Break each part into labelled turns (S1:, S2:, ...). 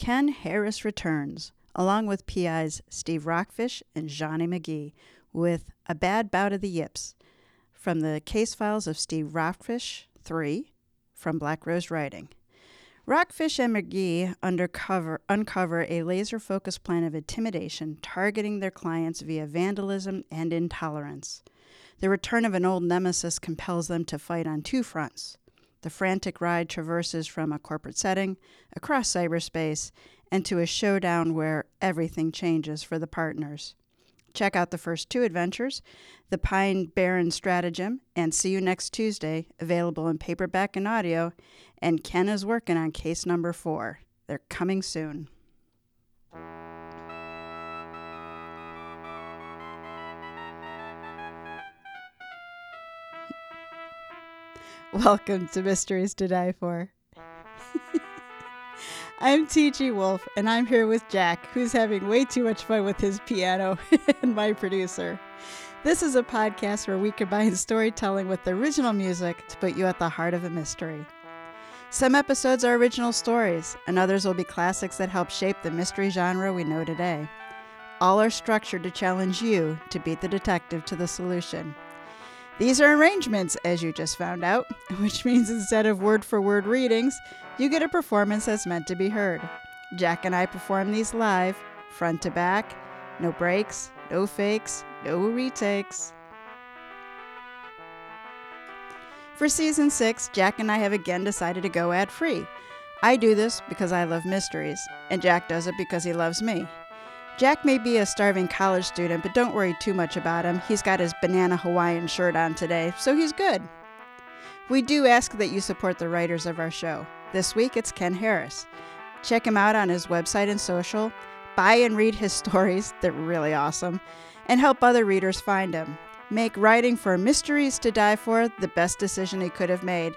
S1: Ken Harris returns, along with PIs Steve Rockfish and Johnny McGee, with A Bad Bout of the Yips from the case files of Steve Rockfish 3 from Black Rose Writing. Rockfish and McGee undercover, uncover a laser focused plan of intimidation targeting their clients via vandalism and intolerance. The return of an old nemesis compels them to fight on two fronts. The frantic ride traverses from a corporate setting, across cyberspace, and to a showdown where everything changes for the partners. Check out the first two adventures, The Pine Barren Stratagem and See You Next Tuesday, available in paperback and audio. And Ken is working on case number four. They're coming soon. Welcome to Mysteries to Die For. I'm TG Wolff, and I'm here with Jack, who's having way too much fun with his piano, and my producer. This is a podcast where we combine storytelling with original music to put you at the heart of a mystery. Some episodes are original stories, and others will be classics that help shape the mystery genre we know today. All are structured to challenge you to beat the detective to the solution. These are arrangements, as you just found out, which means instead of word for word readings, you get a performance that's meant to be heard. Jack and I perform these live, front to back, no breaks, no fakes, no retakes. For season six, Jack and I have again decided to go ad free. I do this because I love mysteries, and Jack does it because he loves me. Jack may be a starving college student, but don't worry too much about him. He's got his banana Hawaiian shirt on today, so he's good. We do ask that you support the writers of our show. This week it's Ken Harris. Check him out on his website and social. Buy and read his stories, they're really awesome, and help other readers find him. Make writing for Mysteries to Die For the best decision he could have made.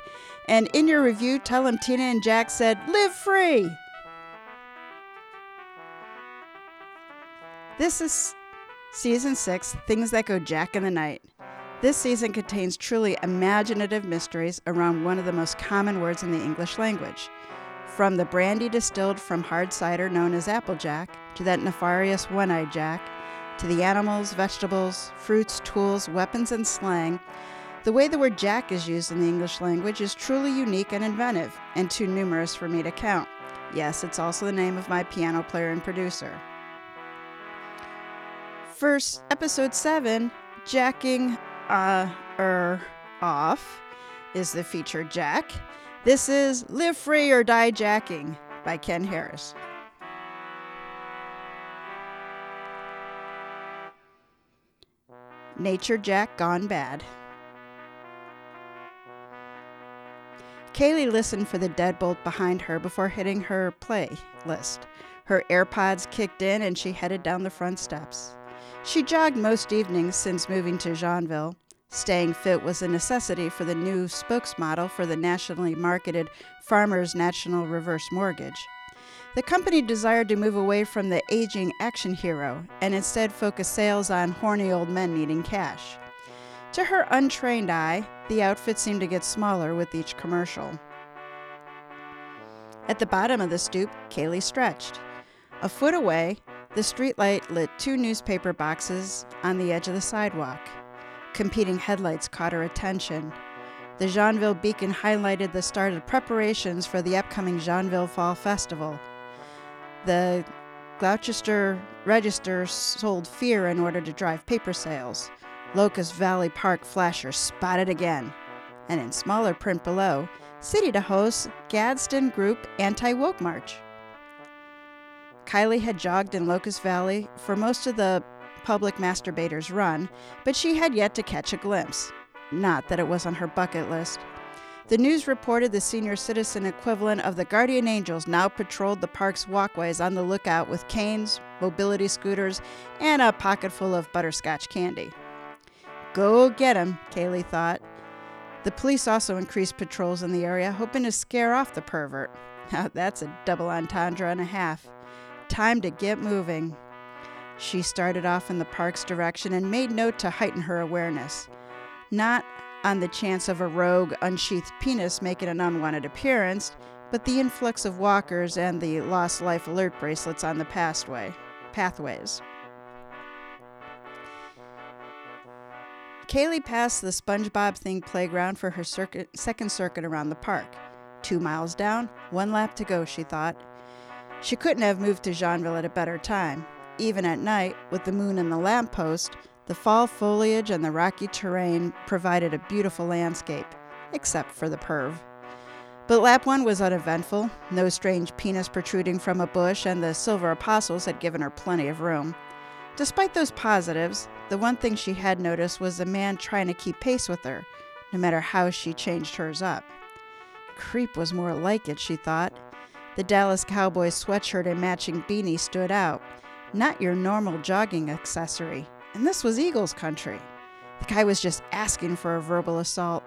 S1: And in your review, tell him Tina and Jack said, Live free! This is season six Things That Go Jack in the Night. This season contains truly imaginative mysteries around one of the most common words in the English language. From the brandy distilled from hard cider known as Applejack, to that nefarious one eyed Jack, to the animals, vegetables, fruits, tools, weapons, and slang, the way the word Jack is used in the English language is truly unique and inventive, and too numerous for me to count. Yes, it's also the name of my piano player and producer. First, episode 7, Jacking uh, er, Off, is the featured Jack. This is Live Free or Die Jacking by Ken Harris. Nature Jack Gone Bad. Kaylee listened for the deadbolt behind her before hitting her playlist. Her AirPods kicked in and she headed down the front steps. She jogged most evenings since moving to Jeanville. Staying fit was a necessity for the new spokesmodel for the nationally marketed Farmers National Reverse Mortgage. The company desired to move away from the aging action hero and instead focus sales on horny old men needing cash. To her untrained eye, the outfit seemed to get smaller with each commercial. At the bottom of the stoop, Kaylee stretched. A foot away, the streetlight lit two newspaper boxes on the edge of the sidewalk. Competing headlights caught her attention. The Jeanville Beacon highlighted the start of preparations for the upcoming Jeanville Fall Festival. The Gloucester Register sold fear in order to drive paper sales. Locust Valley Park flasher spotted again. And in smaller print below, city to host Gadsden Group Anti Woke March. Kylie had jogged in Locust Valley for most of the public masturbators run, but she had yet to catch a glimpse. Not that it was on her bucket list. The news reported the senior citizen equivalent of the Guardian Angels now patrolled the park's walkways on the lookout with canes, mobility scooters, and a pocket full of butterscotch candy. Go get 'em, Kaylee thought. The police also increased patrols in the area, hoping to scare off the pervert. Now that's a double entendre and a half. Time to get moving. She started off in the park's direction and made note to heighten her awareness. Not on the chance of a rogue, unsheathed penis making an unwanted appearance, but the influx of walkers and the lost life alert bracelets on the pathway, pathways. Kaylee passed the SpongeBob Thing playground for her circuit, second circuit around the park. Two miles down, one lap to go, she thought. She couldn't have moved to Jeanville at a better time. Even at night, with the moon and the lamppost, the fall foliage and the rocky terrain provided a beautiful landscape, except for the perv. But lap one was uneventful, no strange penis protruding from a bush, and the Silver Apostles had given her plenty of room. Despite those positives, the one thing she had noticed was a man trying to keep pace with her, no matter how she changed hers up. Creep was more like it, she thought. The Dallas Cowboys sweatshirt and matching beanie stood out, not your normal jogging accessory. And this was Eagles country. The guy was just asking for a verbal assault.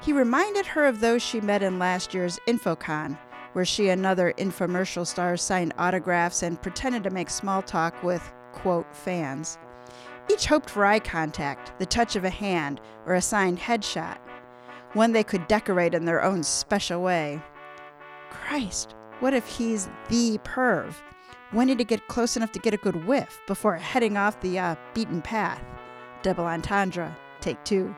S1: He reminded her of those she met in last year's InfoCon, where she and other infomercial stars signed autographs and pretended to make small talk with, quote, fans. Each hoped for eye contact, the touch of a hand, or a signed headshot, one they could decorate in their own special way. Christ, what if he's the perv? Wanting to get close enough to get a good whiff before heading off the uh, beaten path. Double entendre, take two.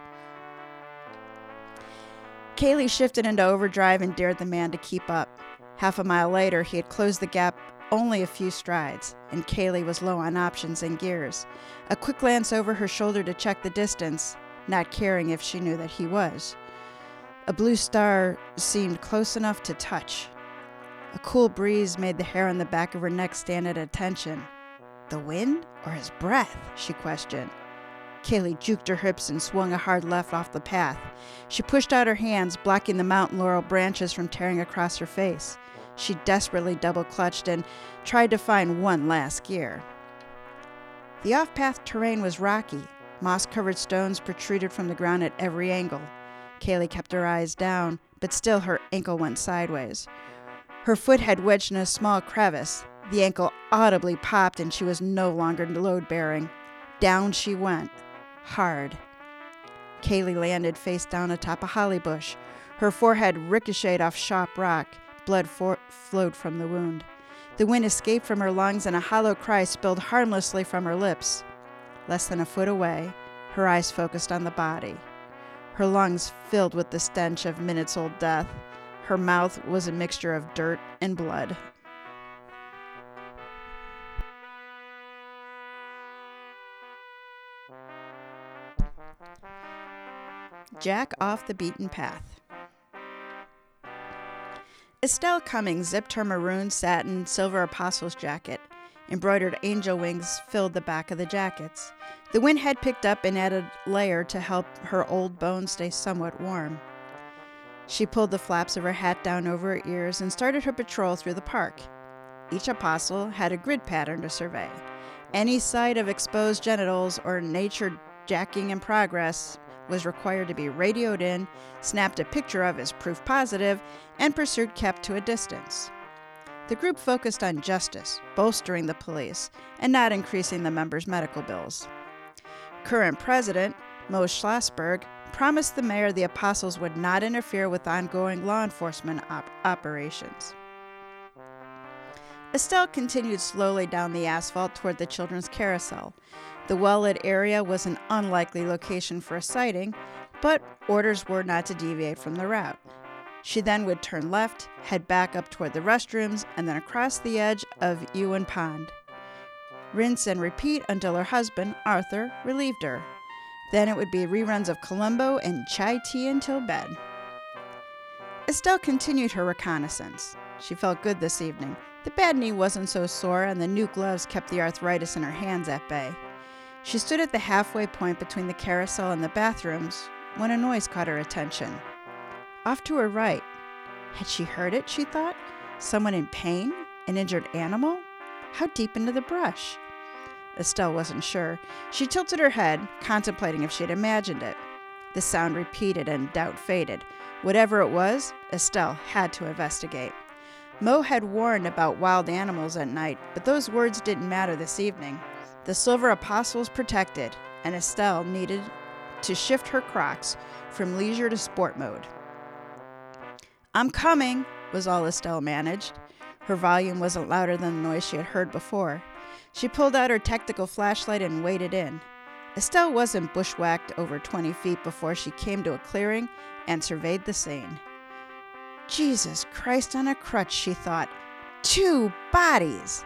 S1: Kaylee shifted into overdrive and dared the man to keep up. Half a mile later, he had closed the gap only a few strides, and Kaylee was low on options and gears. A quick glance over her shoulder to check the distance, not caring if she knew that he was. A blue star seemed close enough to touch. A cool breeze made the hair on the back of her neck stand at attention. The wind or his breath? she questioned. Kaylee juked her hips and swung a hard left off the path. She pushed out her hands, blocking the mountain laurel branches from tearing across her face. She desperately double clutched and tried to find one last gear. The off path terrain was rocky. Moss covered stones protruded from the ground at every angle. Kaylee kept her eyes down, but still her ankle went sideways. Her foot had wedged in a small crevice. The ankle audibly popped and she was no longer load bearing. Down she went, hard. Kaylee landed face down atop a holly bush. Her forehead ricocheted off sharp rock. Blood for- flowed from the wound. The wind escaped from her lungs and a hollow cry spilled harmlessly from her lips. Less than a foot away, her eyes focused on the body. Her lungs filled with the stench of minutes old death. Her mouth was a mixture of dirt and blood. Jack off the beaten path. Estelle Cummings zipped her maroon satin silver apostles jacket. Embroidered angel wings filled the back of the jackets. The wind had picked up and added layer to help her old bones stay somewhat warm. She pulled the flaps of her hat down over her ears and started her patrol through the park. Each apostle had a grid pattern to survey. Any sight of exposed genitals or nature jacking in progress was required to be radioed in, snapped a picture of as proof positive, and pursuit kept to a distance. The group focused on justice, bolstering the police, and not increasing the members' medical bills. Current president, Mo Schlossberg, promised the mayor the apostles would not interfere with ongoing law enforcement op- operations. Estelle continued slowly down the asphalt toward the children's carousel. The well lit area was an unlikely location for a sighting, but orders were not to deviate from the route. She then would turn left, head back up toward the restrooms, and then across the edge of Ewan Pond. Rinse and repeat until her husband, Arthur, relieved her. Then it would be reruns of Columbo and chai tea until bed. Estelle continued her reconnaissance. She felt good this evening. The bad knee wasn't so sore, and the new gloves kept the arthritis in her hands at bay. She stood at the halfway point between the carousel and the bathrooms when a noise caught her attention. Off to her right. Had she heard it, she thought? Someone in pain? An injured animal? How deep into the brush? Estelle wasn't sure. She tilted her head, contemplating if she had imagined it. The sound repeated and doubt faded. Whatever it was, Estelle had to investigate. Mo had warned about wild animals at night, but those words didn't matter this evening. The Silver Apostles protected, and Estelle needed to shift her crocs from leisure to sport mode. I'm coming, was all Estelle managed. Her volume wasn't louder than the noise she had heard before. She pulled out her tactical flashlight and waded in. Estelle wasn't bushwhacked over 20 feet before she came to a clearing and surveyed the scene. Jesus Christ on a crutch, she thought. Two bodies!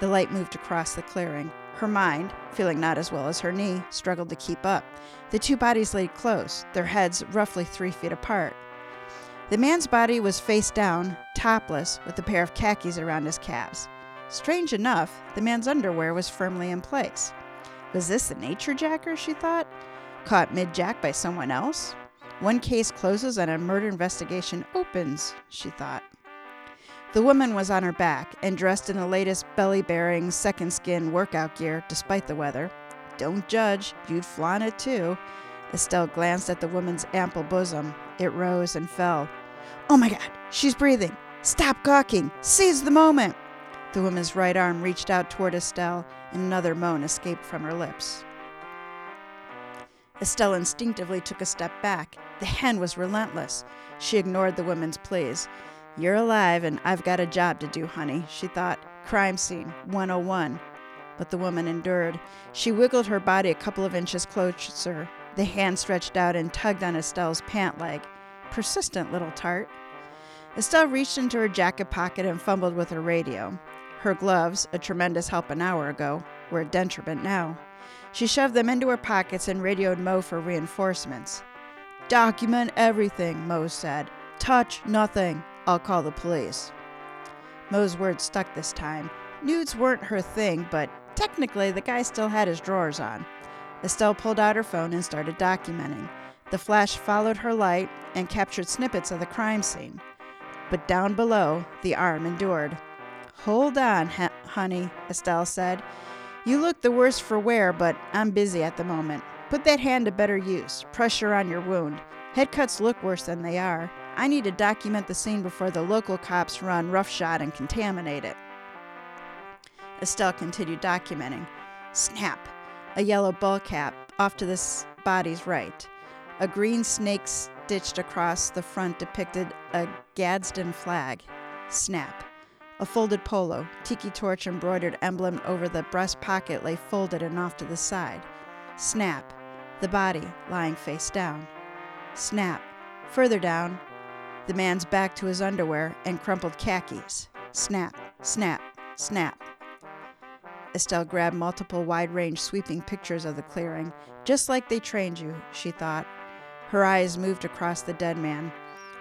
S1: The light moved across the clearing. Her mind, feeling not as well as her knee, struggled to keep up. The two bodies lay close, their heads roughly three feet apart. The man's body was face down, topless, with a pair of khakis around his calves. Strange enough, the man's underwear was firmly in place. Was this the nature jacker, she thought? Caught mid jack by someone else? One case closes and a murder investigation opens, she thought. The woman was on her back and dressed in the latest belly bearing second skin workout gear despite the weather. Don't judge, you'd flaunt it too. Estelle glanced at the woman's ample bosom. It rose and fell. Oh my god, she's breathing. Stop gawking. Seize the moment. The woman's right arm reached out toward Estelle, and another moan escaped from her lips. Estelle instinctively took a step back. The hand was relentless. She ignored the woman's pleas. You're alive, and I've got a job to do, honey, she thought. Crime scene 101. But the woman endured. She wiggled her body a couple of inches closer. The hand stretched out and tugged on Estelle's pant leg. Persistent little tart. Estelle reached into her jacket pocket and fumbled with her radio. Her gloves, a tremendous help an hour ago, were a detriment now. She shoved them into her pockets and radioed Mo for reinforcements. Document everything, Mo said. Touch nothing. I'll call the police. Mo's words stuck this time. Nudes weren't her thing, but technically the guy still had his drawers on. Estelle pulled out her phone and started documenting. The flash followed her light and captured snippets of the crime scene. But down below, the arm endured. Hold on, honey, Estelle said. You look the worse for wear, but I'm busy at the moment. Put that hand to better use. Pressure on your wound. Head cuts look worse than they are. I need to document the scene before the local cops run roughshod and contaminate it. Estelle continued documenting. Snap! A yellow ball cap off to the body's right. A green snake stitched across the front depicted a Gadsden flag. Snap! A folded polo, tiki torch embroidered emblem over the breast pocket lay folded and off to the side. Snap. The body lying face down. Snap. Further down, the man's back to his underwear and crumpled khakis. Snap, snap, snap. Estelle grabbed multiple wide range sweeping pictures of the clearing, just like they trained you, she thought. Her eyes moved across the dead man.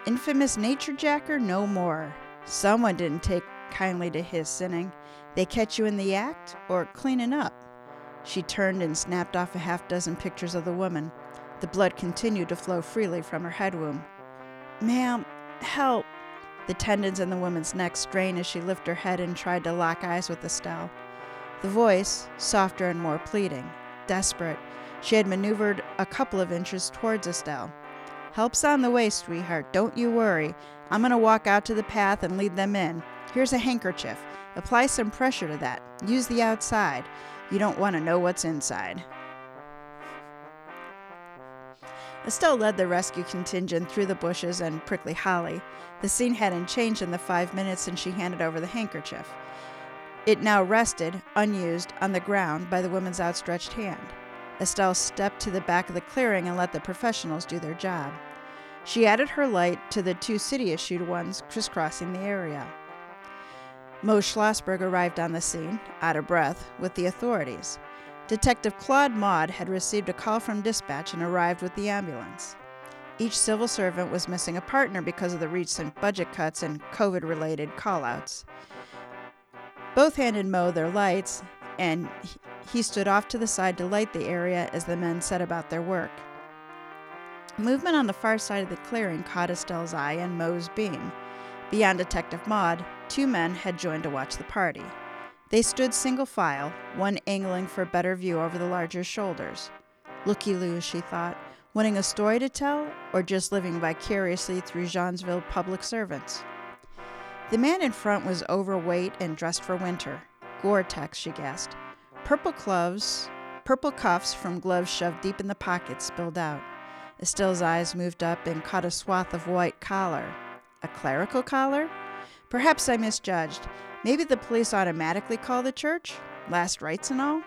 S1: Infamous nature jacker, no more. Someone didn't take kindly to his sinning. They catch you in the act or cleaning up. She turned and snapped off a half dozen pictures of the woman. The blood continued to flow freely from her head wound. Ma'am, help! The tendons in the woman's neck strained as she lifted her head and tried to lock eyes with Estelle. The voice, softer and more pleading, desperate, she had maneuvered a couple of inches towards Estelle. Help's on the way, sweetheart. Don't you worry. I'm going to walk out to the path and lead them in. Here's a handkerchief. Apply some pressure to that. Use the outside. You don't want to know what's inside. Estelle led the rescue contingent through the bushes and prickly holly. The scene hadn't changed in the five minutes since she handed over the handkerchief. It now rested, unused, on the ground by the woman's outstretched hand. Estelle stepped to the back of the clearing and let the professionals do their job. She added her light to the two city issued ones crisscrossing the area. Mo Schlossberg arrived on the scene, out of breath, with the authorities. Detective Claude Maud had received a call from dispatch and arrived with the ambulance. Each civil servant was missing a partner because of the recent budget cuts and COVID related callouts. Both handed Mo their lights, and he stood off to the side to light the area as the men set about their work. Movement on the far side of the clearing caught Estelle's eye and Mo's beam. Beyond Detective Maud, two men had joined to watch the party. They stood single file, one angling for a better view over the larger's shoulders. Looky loo, she thought, wanting a story to tell, or just living vicariously through Jeansville public servants. The man in front was overweight and dressed for winter. Gore-Tex, she guessed. Purple gloves, purple cuffs from gloves shoved deep in the pockets spilled out. Estelle's eyes moved up and caught a swath of white collar. A clerical collar? Perhaps I misjudged. Maybe the police automatically call the church? Last rites and all?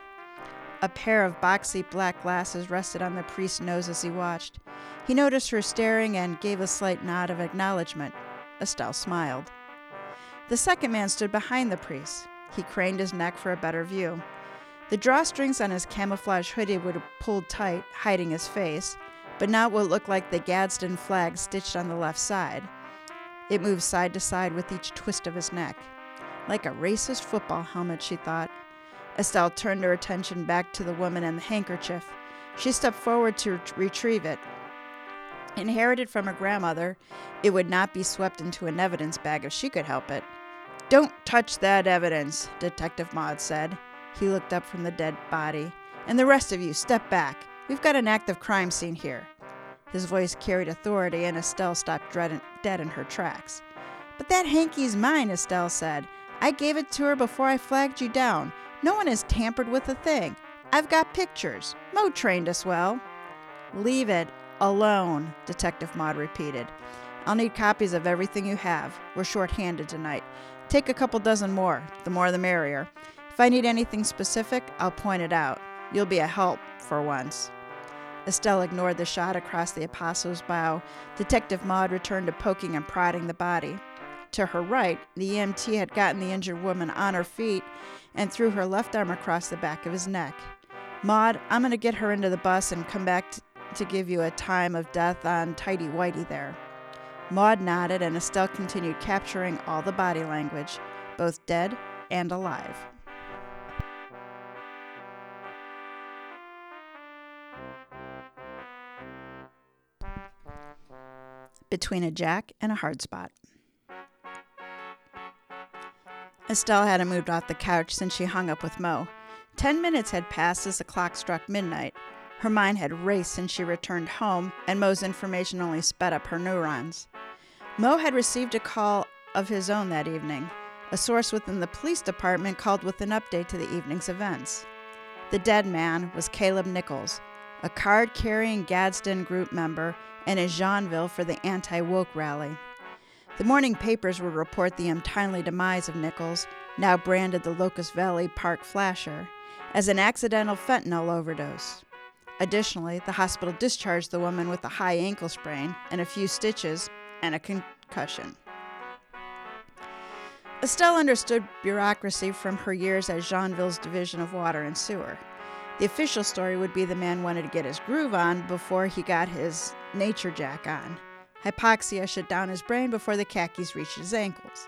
S1: A pair of boxy black glasses rested on the priest's nose as he watched. He noticed her staring and gave a slight nod of acknowledgement. Estelle smiled. The second man stood behind the priest. He craned his neck for a better view. The drawstrings on his camouflage hoodie were pulled tight, hiding his face, but not what looked like the Gadsden flag stitched on the left side. It moved side to side with each twist of his neck. Like a racist football helmet, she thought. Estelle turned her attention back to the woman and the handkerchief. She stepped forward to retrieve it. Inherited from her grandmother, it would not be swept into an evidence bag if she could help it. Don't touch that evidence, Detective Maud said. He looked up from the dead body. And the rest of you, step back. We've got an active crime scene here. His voice carried authority, and Estelle stopped dead in her tracks. But that hanky's mine, Estelle said. I gave it to her before I flagged you down. No one has tampered with a thing. I've got pictures. Mo trained us well. Leave it alone, Detective Maud repeated. I'll need copies of everything you have. We're short handed tonight. Take a couple dozen more. The more the merrier. If I need anything specific, I'll point it out. You'll be a help for once. Estelle ignored the shot across the apostle's bow. Detective Maud returned to poking and prodding the body. To her right, the EMT had gotten the injured woman on her feet and threw her left arm across the back of his neck. Maud, I'm going to get her into the bus and come back t- to give you a time of death on Tidy Whitey there. Maud nodded, and Estelle continued capturing all the body language, both dead and alive. Between a jack and a hard spot. Estelle hadn't moved off the couch since she hung up with Mo. Ten minutes had passed as the clock struck midnight. Her mind had raced since she returned home, and Mo's information only sped up her neurons. Mo had received a call of his own that evening. A source within the police department called with an update to the evening's events. The dead man was Caleb Nichols, a card carrying Gadsden group member and in Jeanville for the anti woke rally. The morning papers would report the untimely demise of Nichols, now branded the Locust Valley Park Flasher, as an accidental fentanyl overdose. Additionally, the hospital discharged the woman with a high ankle sprain and a few stitches and a concussion. Estelle understood bureaucracy from her years at Jeanville's Division of Water and Sewer. The official story would be the man wanted to get his groove on before he got his nature jack on. Hypoxia shut down his brain before the khakis reached his ankles.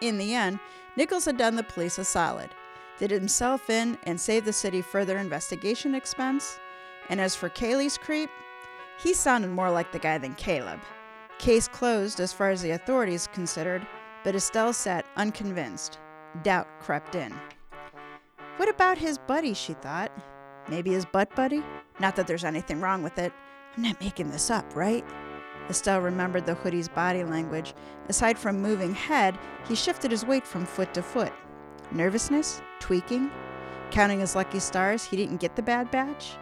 S1: In the end, Nichols had done the police a solid, did himself in, and saved the city further investigation expense. And as for Kaylee's creep, he sounded more like the guy than Caleb. Case closed as far as the authorities considered, but Estelle sat unconvinced. Doubt crept in. What about his buddy, she thought. Maybe his butt buddy? Not that there's anything wrong with it. I'm not making this up, right? Estelle remembered the hoodie's body language. Aside from moving head, he shifted his weight from foot to foot. Nervousness? Tweaking? Counting his lucky stars, he didn't get the bad batch?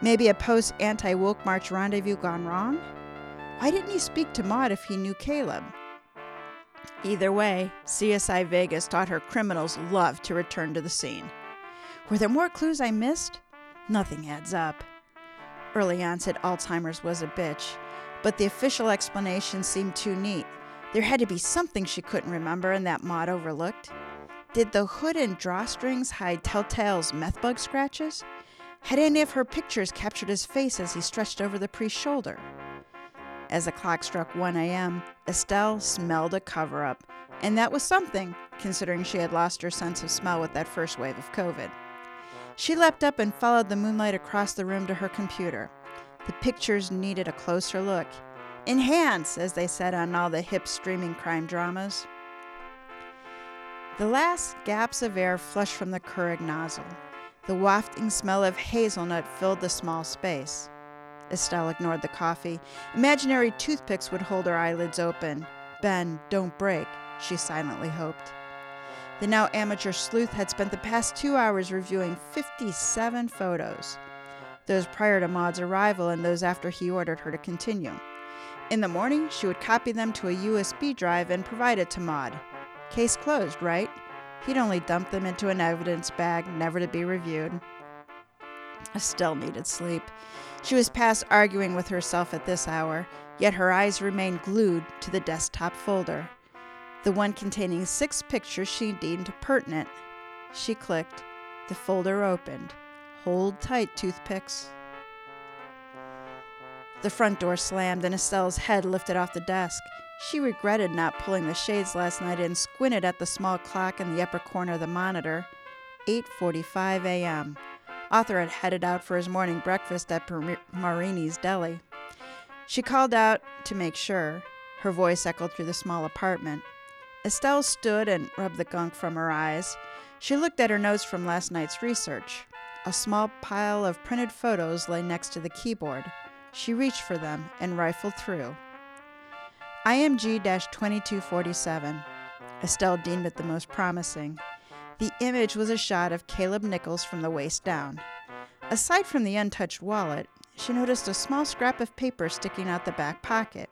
S1: Maybe a post anti woke march rendezvous gone wrong? Why didn't he speak to Maud if he knew Caleb? Either way, CSI Vegas taught her criminals love to return to the scene. Were there more clues I missed? Nothing adds up. Early onset Alzheimer's was a bitch, but the official explanation seemed too neat. There had to be something she couldn't remember and that Maud overlooked. Did the hood and drawstrings hide Telltale's meth bug scratches? Had any of her pictures captured his face as he stretched over the priest's shoulder? As the clock struck 1 a.m., Estelle smelled a cover up, and that was something, considering she had lost her sense of smell with that first wave of COVID. She leapt up and followed the moonlight across the room to her computer. The pictures needed a closer look. Enhance, as they said on all the hip streaming crime dramas. The last gaps of air flushed from the Keurig nozzle. The wafting smell of hazelnut filled the small space. Estelle ignored the coffee. Imaginary toothpicks would hold her eyelids open. Ben, don't break, she silently hoped. The now amateur sleuth had spent the past two hours reviewing 57 photos, those prior to Maud's arrival and those after he ordered her to continue. In the morning, she would copy them to a USB drive and provide it to Maud. Case closed, right? He'd only dumped them into an evidence bag, never to be reviewed. Estelle needed sleep. She was past arguing with herself at this hour, yet her eyes remained glued to the desktop folder, the one containing six pictures she deemed pertinent. She clicked. The folder opened. Hold tight, toothpicks. The front door slammed and Estelle's head lifted off the desk. She regretted not pulling the shades last night and squinted at the small clock in the upper corner of the monitor. 8:45 a.m. Arthur had headed out for his morning breakfast at Marini's Deli. She called out to make sure. Her voice echoed through the small apartment. Estelle stood and rubbed the gunk from her eyes. She looked at her notes from last night's research. A small pile of printed photos lay next to the keyboard. She reached for them and rifled through. IMG 2247. Estelle deemed it the most promising. The image was a shot of Caleb Nichols from the waist down. Aside from the untouched wallet, she noticed a small scrap of paper sticking out the back pocket.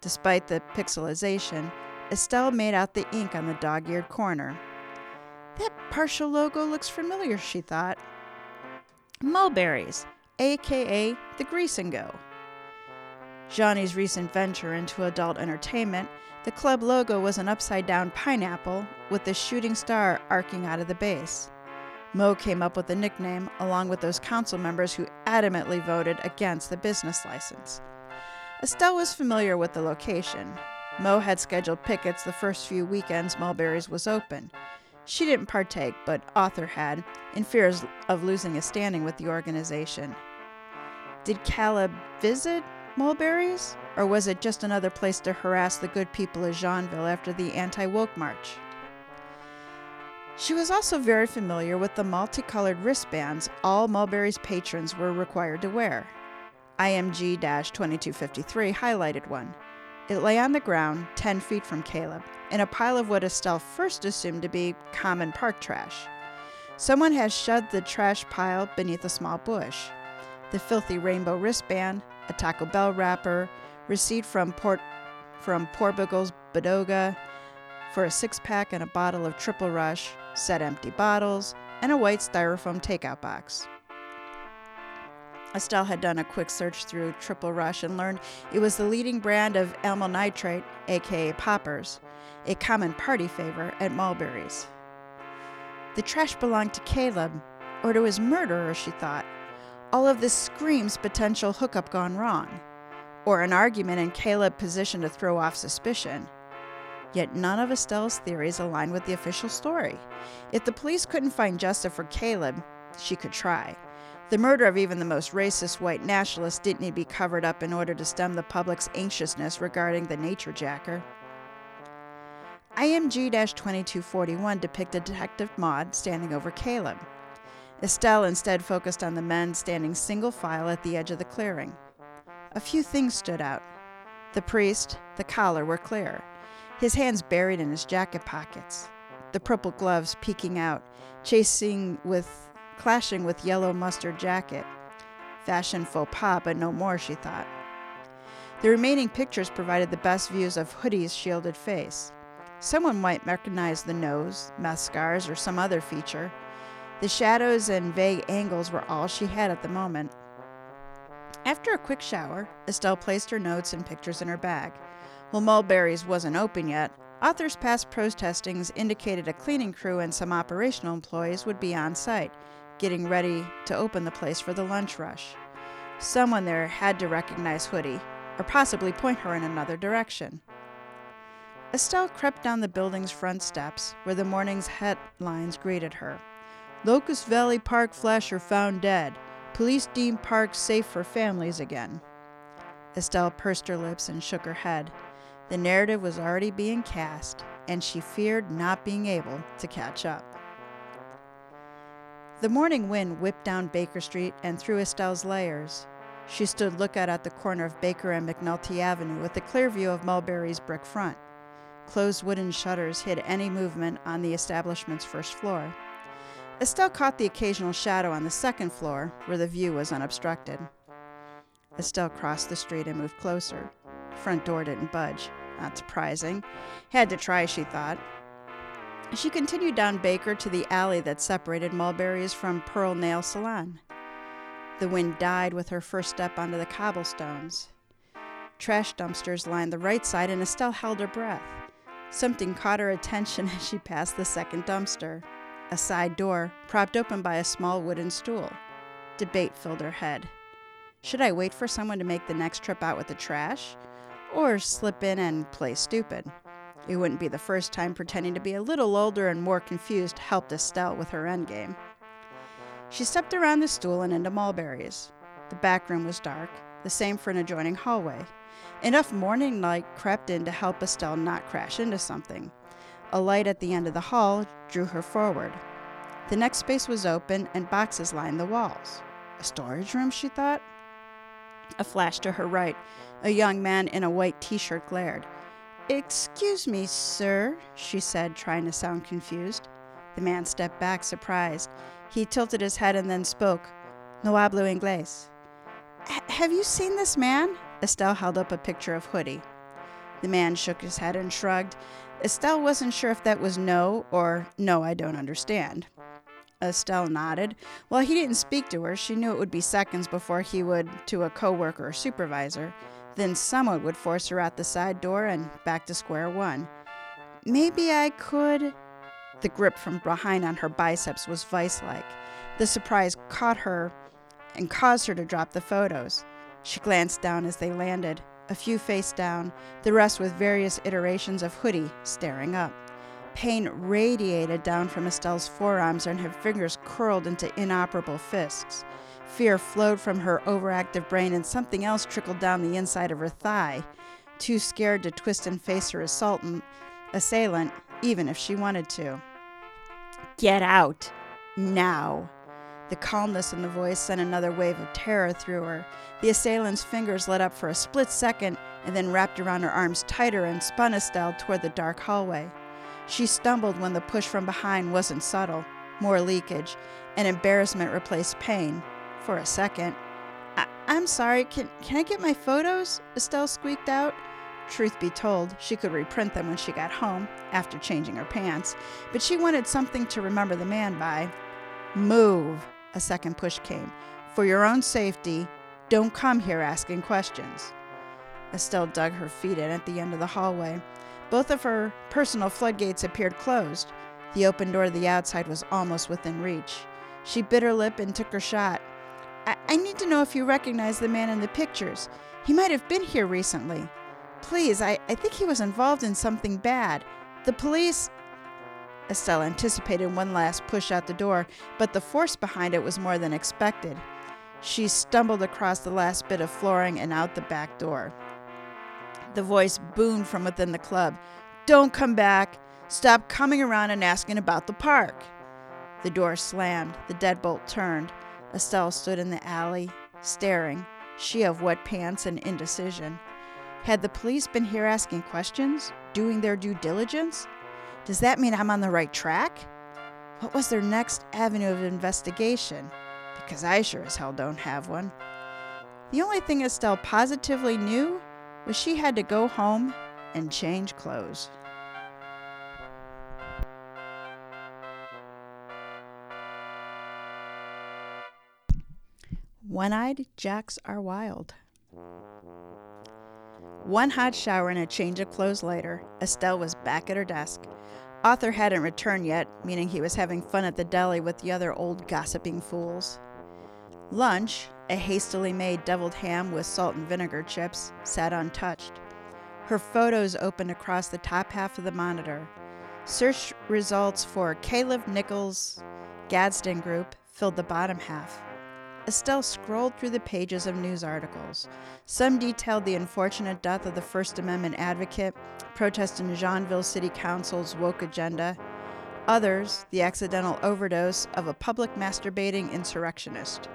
S1: Despite the pixelization, Estelle made out the ink on the dog eared corner. That partial logo looks familiar, she thought. Mulberry's, aka the Grease and Go. Johnny's recent venture into adult entertainment, the club logo was an upside down pineapple with the shooting star arcing out of the base. Mo came up with the nickname along with those council members who adamantly voted against the business license. Estelle was familiar with the location. Mo had scheduled pickets the first few weekends Mulberry's was open. She didn't partake, but Arthur had, in fear of losing his standing with the organization. Did Caleb visit Mulberry's? Or was it just another place to harass the good people of Jeanville after the anti woke march? She was also very familiar with the multicolored wristbands all Mulberry's patrons were required to wear. IMG 2253 highlighted one. It lay on the ground, 10 feet from Caleb, in a pile of what Estelle first assumed to be common park trash. Someone had shoved the trash pile beneath a small bush. The filthy rainbow wristband, a Taco Bell wrapper, receipt from Port from Porbiggle's Bodega for a six pack and a bottle of Triple Rush, set empty bottles, and a white styrofoam takeout box. Estelle had done a quick search through Triple Rush and learned it was the leading brand of amyl nitrate, aka poppers, a common party favor at Mulberry's. The trash belonged to Caleb, or to his murderer, she thought. All of this screams potential hookup gone wrong, or an argument and Caleb positioned to throw off suspicion. Yet none of Estelle's theories aligned with the official story. If the police couldn't find justice for Caleb, she could try. The murder of even the most racist white nationalist didn't need to be covered up in order to stem the public's anxiousness regarding the nature jacker. IMG 2241 depicted Detective Maud standing over Caleb. Estelle instead focused on the men standing single file at the edge of the clearing. A few things stood out. The priest, the collar were clear his hands buried in his jacket pockets, the purple gloves peeking out, chasing with clashing with yellow mustard jacket. Fashion faux pas, but no more, she thought. The remaining pictures provided the best views of Hoodie's shielded face. Someone might recognize the nose, mouth scars, or some other feature. The shadows and vague angles were all she had at the moment. After a quick shower, Estelle placed her notes and pictures in her bag. While Mulberry's wasn't open yet, Arthur's past protestings indicated a cleaning crew and some operational employees would be on site, getting ready to open the place for the lunch rush. Someone there had to recognize Hoodie, or possibly point her in another direction. Estelle crept down the building's front steps, where the morning's headlines greeted her. Locust Valley Park flasher found dead. Police deem park safe for families again. Estelle pursed her lips and shook her head. The narrative was already being cast, and she feared not being able to catch up. The morning wind whipped down Baker Street and through Estelle's layers. She stood lookout at the corner of Baker and McNulty Avenue with a clear view of Mulberry's brick front. Closed wooden shutters hid any movement on the establishment's first floor. Estelle caught the occasional shadow on the second floor, where the view was unobstructed. Estelle crossed the street and moved closer. Front door didn't budge. Not surprising. Had to try, she thought. She continued down Baker to the alley that separated Mulberry's from Pearl Nail Salon. The wind died with her first step onto the cobblestones. Trash dumpsters lined the right side, and Estelle held her breath. Something caught her attention as she passed the second dumpster a side door, propped open by a small wooden stool. Debate filled her head. Should I wait for someone to make the next trip out with the trash? Or slip in and play stupid? It wouldn't be the first time pretending to be a little older and more confused helped Estelle with her endgame. She stepped around the stool and into Mulberry's. The back room was dark, the same for an adjoining hallway. Enough morning light crept in to help Estelle not crash into something. A light at the end of the hall drew her forward. The next space was open and boxes lined the walls. A storage room, she thought? A flash to her right. A young man in a white t shirt glared. Excuse me, sir, she said, trying to sound confused. The man stepped back, surprised. He tilted his head and then spoke. No hablo inglés. Have you seen this man? Estelle held up a picture of Hoodie. The man shook his head and shrugged. Estelle wasn't sure if that was no or no, I don't understand. Estelle nodded. While he didn't speak to her, she knew it would be seconds before he would to a coworker or supervisor. Then someone would force her out the side door and back to square one. Maybe I could. The grip from behind on her biceps was vice like. The surprise caught her and caused her to drop the photos. She glanced down as they landed, a few face down, the rest with various iterations of hoodie staring up. Pain radiated down from Estelle's forearms and her fingers curled into inoperable fists. Fear flowed from her overactive brain, and something else trickled down the inside of her thigh. Too scared to twist and face her assaultant, assailant, even if she wanted to. Get out! Now! The calmness in the voice sent another wave of terror through her. The assailant's fingers let up for a split second and then wrapped around her arms tighter and spun Estelle toward the dark hallway. She stumbled when the push from behind wasn't subtle, more leakage, and embarrassment replaced pain for a second. I- am sorry, can, can I get my photos? Estelle squeaked out. Truth be told, she could reprint them when she got home, after changing her pants, but she wanted something to remember the man by. Move, a second push came. For your own safety, don't come here asking questions. Estelle dug her feet in at the end of the hallway. Both of her personal floodgates appeared closed. The open door to the outside was almost within reach. She bit her lip and took her shot. I, I need to know if you recognize the man in the pictures. He might have been here recently. Please, I, I think he was involved in something bad. The police. Estelle anticipated one last push out the door, but the force behind it was more than expected. She stumbled across the last bit of flooring and out the back door. The voice boomed from within the club Don't come back! Stop coming around and asking about the park! The door slammed, the deadbolt turned. Estelle stood in the alley, staring, she of wet pants and indecision. Had the police been here asking questions, doing their due diligence? Does that mean I'm on the right track? What was their next avenue of investigation? Because I sure as hell don't have one. The only thing Estelle positively knew was she had to go home and change clothes. One eyed Jacks are wild. One hot shower and a change of clothes later, Estelle was back at her desk. Arthur hadn't returned yet, meaning he was having fun at the deli with the other old gossiping fools. Lunch, a hastily made deviled ham with salt and vinegar chips, sat untouched. Her photos opened across the top half of the monitor. Search results for Caleb Nichols Gadsden Group filled the bottom half. Estelle scrolled through the pages of news articles. Some detailed the unfortunate death of the First Amendment advocate protesting Joinville City Council's woke agenda. Others, the accidental overdose of a public masturbating insurrectionist.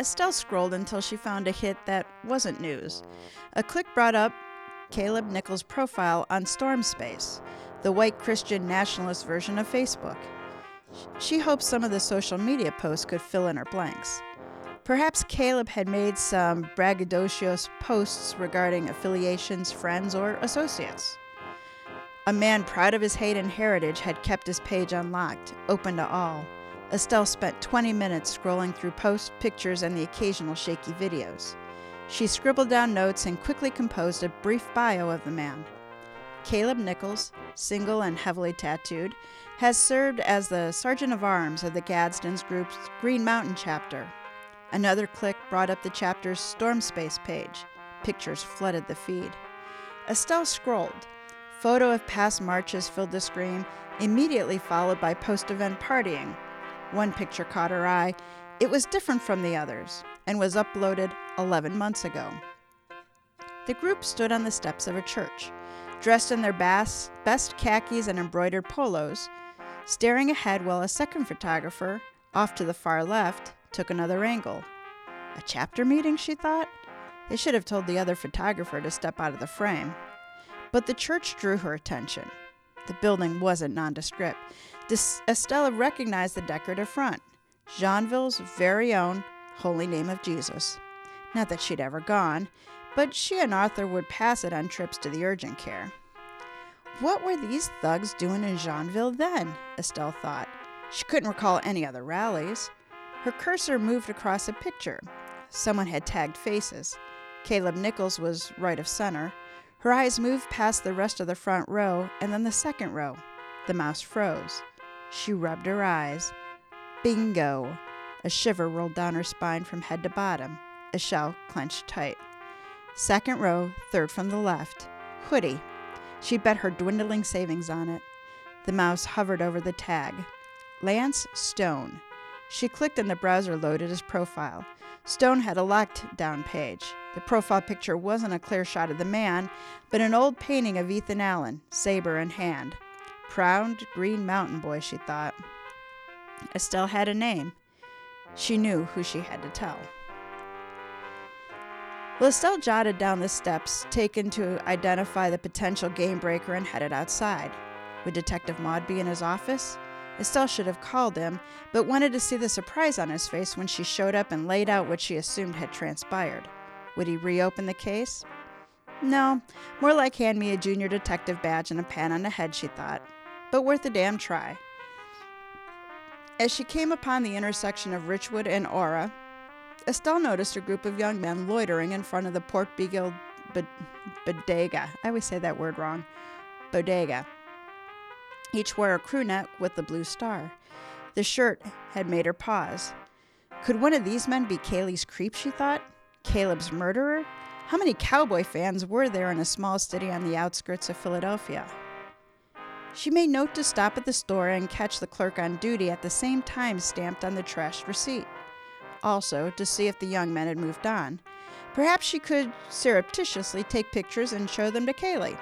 S1: Estelle scrolled until she found a hit that wasn't news. A click brought up Caleb Nichols' profile on Stormspace, the white Christian nationalist version of Facebook. She hoped some of the social media posts could fill in her blanks. Perhaps Caleb had made some braggadocious posts regarding affiliations, friends, or associates. A man proud of his Hayden heritage had kept his page unlocked, open to all. Estelle spent 20 minutes scrolling through posts, pictures, and the occasional shaky videos. She scribbled down notes and quickly composed a brief bio of the man. Caleb Nichols, single and heavily tattooed, has served as the Sergeant of Arms of the Gadsden's group's Green Mountain chapter. Another click brought up the chapter's Storm Space page. Pictures flooded the feed. Estelle scrolled. Photo of past marches filled the screen, immediately followed by post event partying. One picture caught her eye. It was different from the others and was uploaded 11 months ago. The group stood on the steps of a church, dressed in their best, best khakis and embroidered polos, staring ahead while a second photographer, off to the far left, took another angle. A chapter meeting, she thought? They should have told the other photographer to step out of the frame. But the church drew her attention. The building wasn't nondescript. Dis- Estella recognized the decorative front, Jeanville's very own Holy Name of Jesus. Not that she'd ever gone, but she and Arthur would pass it on trips to the urgent care. What were these thugs doing in Jeanville then? Estelle thought. She couldn't recall any other rallies. Her cursor moved across a picture. Someone had tagged faces. Caleb Nichols was right of center. Her eyes moved past the rest of the front row and then the second row. The mouse froze. She rubbed her eyes. Bingo! A shiver rolled down her spine from head to bottom. A shell clenched tight. Second row, third from the left. Hoodie. She bet her dwindling savings on it. The mouse hovered over the tag. Lance Stone. She clicked and the browser loaded his profile. Stone had a locked down page. The profile picture wasn't a clear shot of the man, but an old painting of Ethan Allen, saber in hand. Proud Green Mountain Boy, she thought. Estelle had a name. She knew who she had to tell. Well, Estelle jotted down the steps taken to identify the potential game breaker and headed outside. Would Detective Maud be in his office? Estelle should have called him, but wanted to see the surprise on his face when she showed up and laid out what she assumed had transpired. Would he reopen the case? No, more like hand me a junior detective badge and a pat on the head, she thought. But worth a damn try. As she came upon the intersection of Richwood and Aura, Estelle noticed a group of young men loitering in front of the Port Beagle bodega. I always say that word wrong. Bodega. Each wore a crew neck with the blue star. The shirt had made her pause. Could one of these men be Kaylee's creep, she thought? Caleb's murderer? How many cowboy fans were there in a small city on the outskirts of Philadelphia? She made note to stop at the store and catch the clerk on duty at the same time stamped on the trashed receipt. Also, to see if the young men had moved on. Perhaps she could surreptitiously take pictures and show them to Kaylee.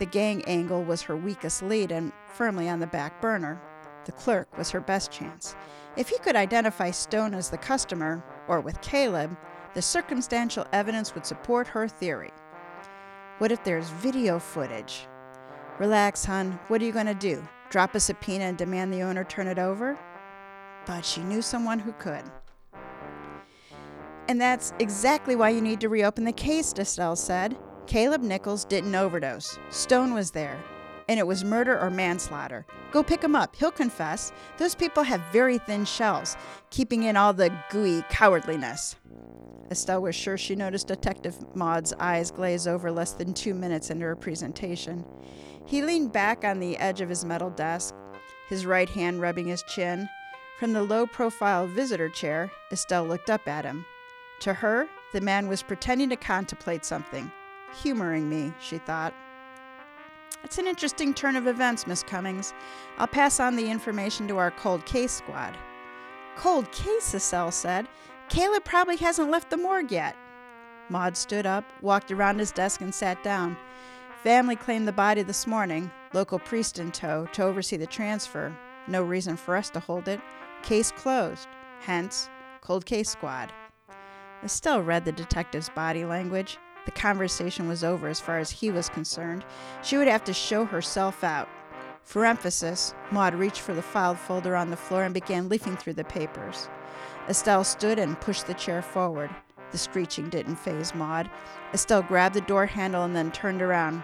S1: The gang angle was her weakest lead and firmly on the back burner. The clerk was her best chance. If he could identify Stone as the customer, or with Caleb, the circumstantial evidence would support her theory. What if there's video footage? Relax, hon. What are you going to do? Drop a subpoena and demand the owner turn it over? But she knew someone who could. And that's exactly why you need to reopen the case, Estelle said. Caleb Nichols didn't overdose. Stone was there. And it was murder or manslaughter. Go pick him up. He'll confess. Those people have very thin shells, keeping in all the gooey cowardliness. Estelle was sure she noticed Detective Maud's eyes glaze over less than two minutes into her presentation. He leaned back on the edge of his metal desk, his right hand rubbing his chin. From the low profile visitor chair, Estelle looked up at him. To her, the man was pretending to contemplate something. Humoring me, she thought. It's an interesting turn of events, Miss Cummings. I'll pass on the information to our cold case squad. Cold case, Estelle said. Caleb probably hasn't left the morgue yet. Maud stood up, walked around his desk, and sat down. Family claimed the body this morning, local priest in tow, to oversee the transfer. No reason for us to hold it. Case closed. Hence, cold case squad. Estelle read the detective's body language. The conversation was over as far as he was concerned. She would have to show herself out. For emphasis, Maud reached for the filed folder on the floor and began leafing through the papers. Estelle stood and pushed the chair forward. The screeching didn't faze Maud. Estelle grabbed the door handle and then turned around.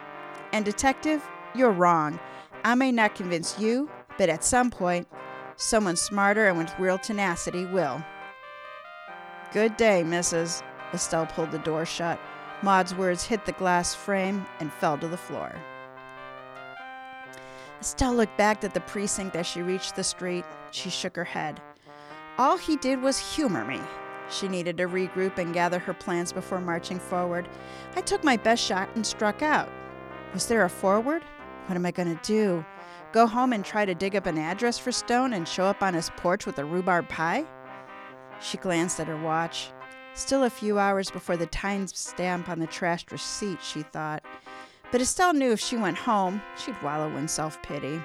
S1: And, Detective, You're wrong. I may not convince you, but at some point, someone smarter and with real tenacity will. Good day, Mrs. Estelle pulled the door shut. Maud's words hit the glass frame and fell to the floor. Estelle looked back at the precinct as she reached the street. She shook her head. All he did was humor me. She needed to regroup and gather her plans before marching forward. I took my best shot and struck out. Was there a forward? What am I going to do? Go home and try to dig up an address for Stone and show up on his porch with a rhubarb pie? She glanced at her watch. Still a few hours before the time stamp on the trashed receipt, she thought. But Estelle knew if she went home, she'd wallow in self pity.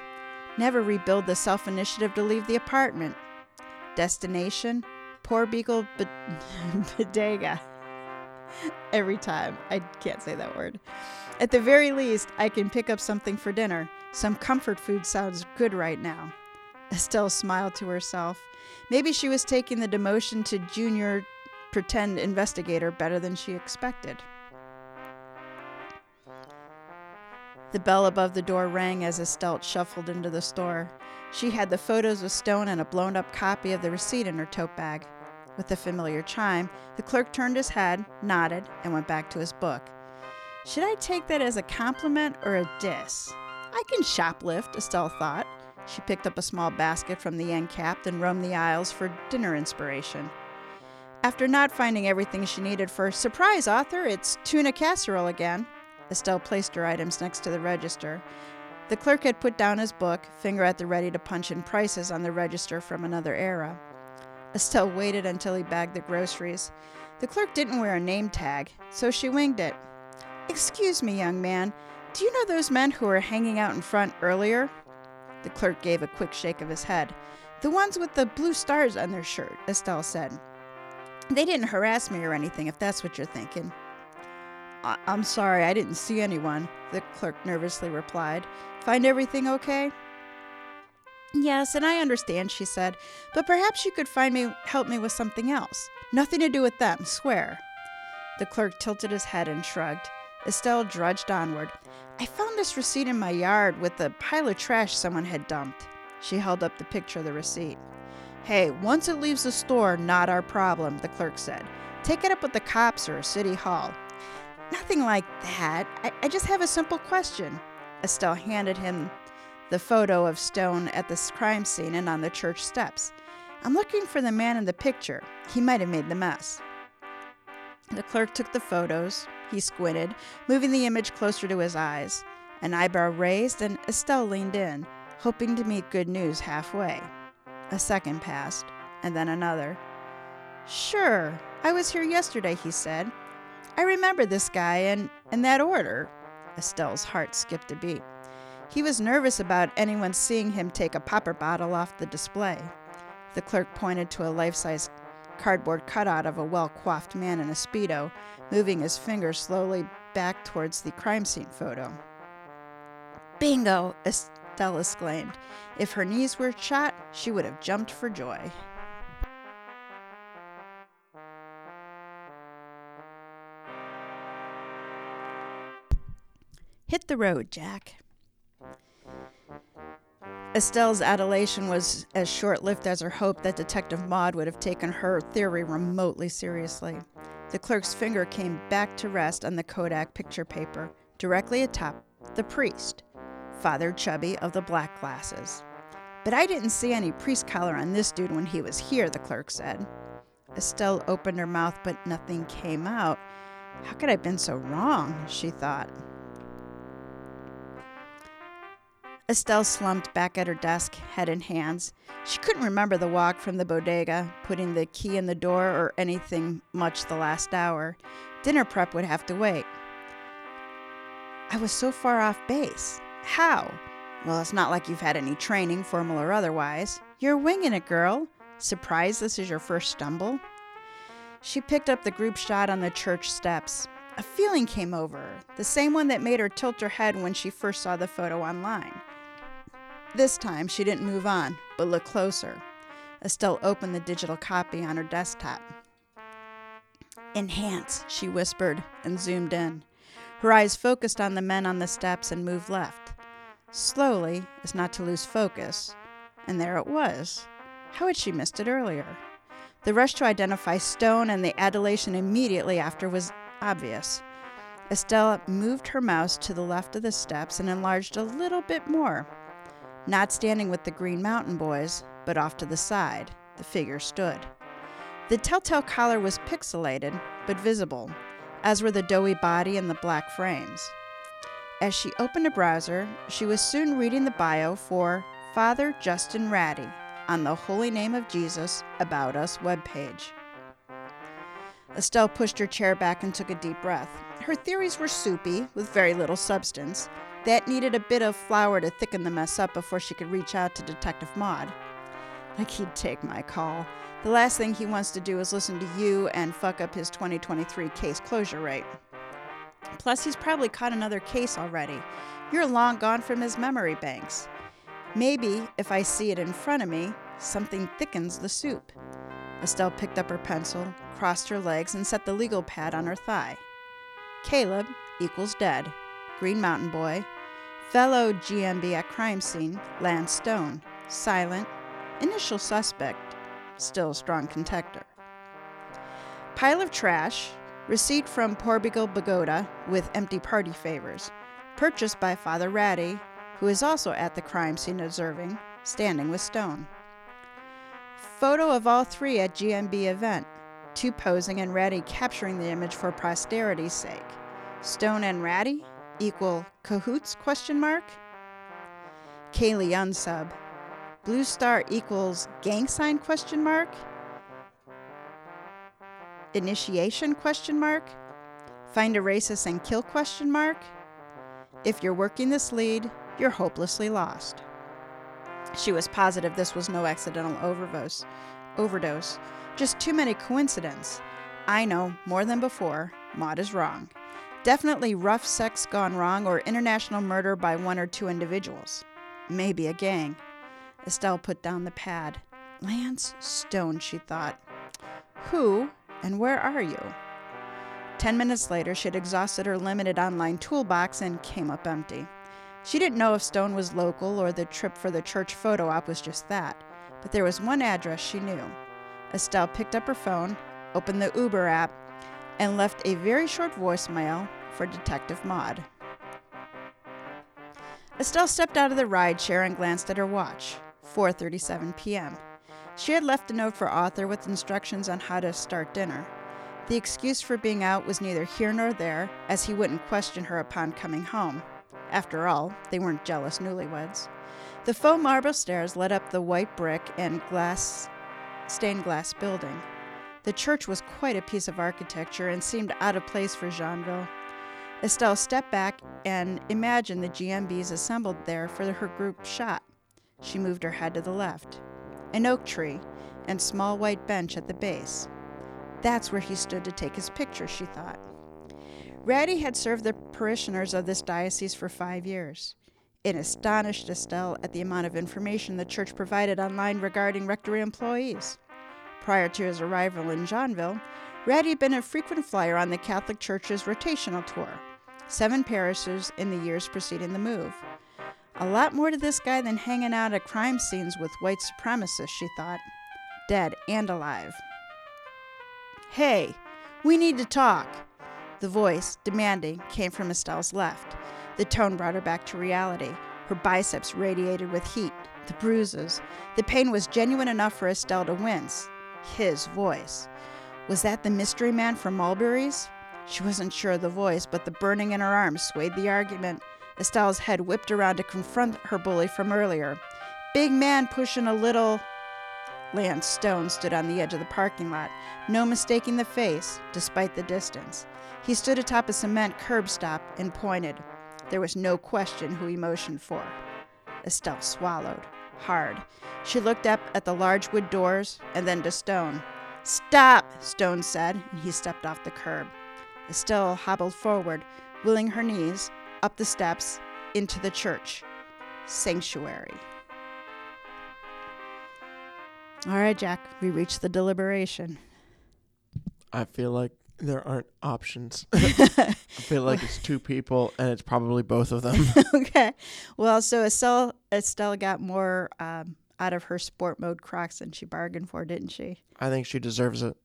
S1: Never rebuild the self initiative to leave the apartment. Destination? Poor Beagle Bodega. Every time. I can't say that word. At the very least, I can pick up something for dinner. Some comfort food sounds good right now. Estelle smiled to herself. Maybe she was taking the demotion to junior pretend investigator better than she expected. The bell above the door rang as Estelle shuffled into the store. She had the photos of Stone and a blown up copy of the receipt in her tote bag. With a familiar chime, the clerk turned his head, nodded, and went back to his book. Should I take that as a compliment or a diss? I can shoplift, Estelle thought. She picked up a small basket from the end cap and roamed the aisles for dinner inspiration. After not finding everything she needed for surprise author, it's tuna casserole again. Estelle placed her items next to the register. The clerk had put down his book, finger at the ready to punch in prices on the register from another era. Estelle waited until he bagged the groceries. The clerk didn't wear a name tag, so she winged it. Excuse me, young man, do you know those men who were hanging out in front earlier? The clerk gave a quick shake of his head. The ones with the blue stars on their shirt, Estelle said. They didn't harass me or anything, if that's what you're thinking. I- am sorry, I didn't see anyone, the clerk nervously replied. Find everything okay? Yes, and I understand, she said, but perhaps you could find me help me with something else. Nothing to do with them, swear. The clerk tilted his head and shrugged. Estelle drudged onward. I found this receipt in my yard with a pile of trash someone had dumped. She held up the picture of the receipt. Hey, once it leaves the store, not our problem, the clerk said. Take it up with the cops or City Hall. Nothing like that. I, I just have a simple question. Estelle handed him the photo of Stone at the crime scene and on the church steps. I'm looking for the man in the picture. He might have made the mess. The clerk took the photos. He squinted, moving the image closer to his eyes. An eyebrow raised, and Estelle leaned in, hoping to meet good news halfway. A second passed, and then another. Sure, I was here yesterday, he said. I remember this guy and in that order. Estelle's heart skipped a beat. He was nervous about anyone seeing him take a popper bottle off the display. The clerk pointed to a life size cardboard cutout of a well coiffed man in a Speedo, moving his finger slowly back towards the crime scene photo. Bingo! Estelle exclaimed. If her knees were shot, she would have jumped for joy. Hit the road, Jack. Estelle's adulation was as short lived as her hope that Detective Maud would have taken her theory remotely seriously. The clerk's finger came back to rest on the Kodak picture paper, directly atop the priest, Father Chubby of the black glasses. But I didn't see any priest collar on this dude when he was here, the clerk said. Estelle opened her mouth, but nothing came out. How could I have been so wrong? she thought. Estelle slumped back at her desk, head in hands. She couldn't remember the walk from the bodega, putting the key in the door, or anything much the last hour. Dinner prep would have to wait. I was so far off base. How? Well, it's not like you've had any training, formal or otherwise. You're winging it, girl. Surprised this is your first stumble? She picked up the group shot on the church steps. A feeling came over her, the same one that made her tilt her head when she first saw the photo online. This time, she didn't move on, but looked closer. Estelle opened the digital copy on her desktop. Enhance, she whispered and zoomed in. Her eyes focused on the men on the steps and moved left. slowly as not to lose focus, and there it was. How had she missed it earlier? The rush to identify Stone and the adulation immediately after was obvious. Estelle moved her mouse to the left of the steps and enlarged a little bit more. Not standing with the Green Mountain Boys, but off to the side, the figure stood. The telltale collar was pixelated, but visible, as were the doughy body and the black frames. As she opened a browser, she was soon reading the bio for Father Justin Ratty on the Holy Name of Jesus About Us webpage. Estelle pushed her chair back and took a deep breath. Her theories were soupy, with very little substance. That needed a bit of flour to thicken the mess up before she could reach out to Detective Maud. Like he'd take my call. The last thing he wants to do is listen to you and fuck up his 2023 case closure rate. Plus, he's probably caught another case already. You're long gone from his memory banks. Maybe, if I see it in front of me, something thickens the soup. Estelle picked up her pencil, crossed her legs, and set the legal pad on her thigh. Caleb equals dead. Green Mountain Boy. Fellow GMB at crime scene, Lance Stone. Silent. Initial suspect. Still strong contender. Pile of trash. Receipt from Porbigal Pagoda with empty party favors. Purchased by Father Ratty, who is also at the crime scene observing, standing with Stone. Photo of all three at GMB event, two posing and Ratty capturing the image for posterity's sake. Stone and Ratty equal cahoots question mark? Kaylee unsub. Blue star equals gang sign question mark? Initiation question mark? Find a racist and kill question mark? If you're working this lead, you're hopelessly lost. She was positive this was no accidental overdose. Overdose. Just too many coincidences. I know, more than before, Maud is wrong. Definitely rough sex gone wrong or international murder by one or two individuals. Maybe a gang. Estelle put down the pad. Lance Stone, she thought. Who and where are you? Ten minutes later, she had exhausted her limited online toolbox and came up empty. She didn't know if Stone was local or the trip for the church photo op was just that, but there was one address she knew. Estelle picked up her phone, opened the Uber app, and left a very short voicemail for Detective Maud. Estelle stepped out of the ride rideshare and glanced at her watch. 4:37 p.m. She had left a note for Arthur with instructions on how to start dinner. The excuse for being out was neither here nor there, as he wouldn't question her upon coming home. After all, they weren't jealous newlyweds. The faux marble stairs led up the white brick and glass stained glass building. The church was quite a piece of architecture and seemed out of place for Jeanville. Estelle stepped back and imagined the GMBs assembled there for her group shot. She moved her head to the left. An oak tree and small white bench at the base. That's where he stood to take his picture, she thought. Ratty had served the parishioners of this diocese for five years. It astonished Estelle at the amount of information the church provided online regarding rectory employees. Prior to his arrival in Jeanville, Ratty had been a frequent flyer on the Catholic Church's rotational tour, seven parishes in the years preceding the move. A lot more to this guy than hanging out at crime scenes with white supremacists, she thought, dead and alive. Hey, we need to talk. The voice, demanding, came from Estelle's left. The tone brought her back to reality. Her biceps radiated with heat, the bruises. The pain was genuine enough for Estelle to wince. His voice. Was that the mystery man from Mulberry's? She wasn't sure of the voice, but the burning in her arms swayed the argument. Estelle's head whipped around to confront her bully from earlier. Big man pushing a little. Lance Stone stood on the edge of the parking lot, no mistaking the face, despite the distance. He stood atop a cement curb stop and pointed. There was no question who he motioned for. Estelle swallowed, hard. She looked up at the large wood doors and then to Stone. Stop, Stone said, and he stepped off the curb. Estelle hobbled forward, wheeling her knees up the steps into the church sanctuary. All right, Jack, we reached the deliberation.
S2: I feel like There aren't options. I feel like it's two people, and it's probably both of them.
S1: okay. Well, so Estelle Estelle got more um, out of her sport mode Crocs than she bargained for, didn't she?
S2: I think she deserves it.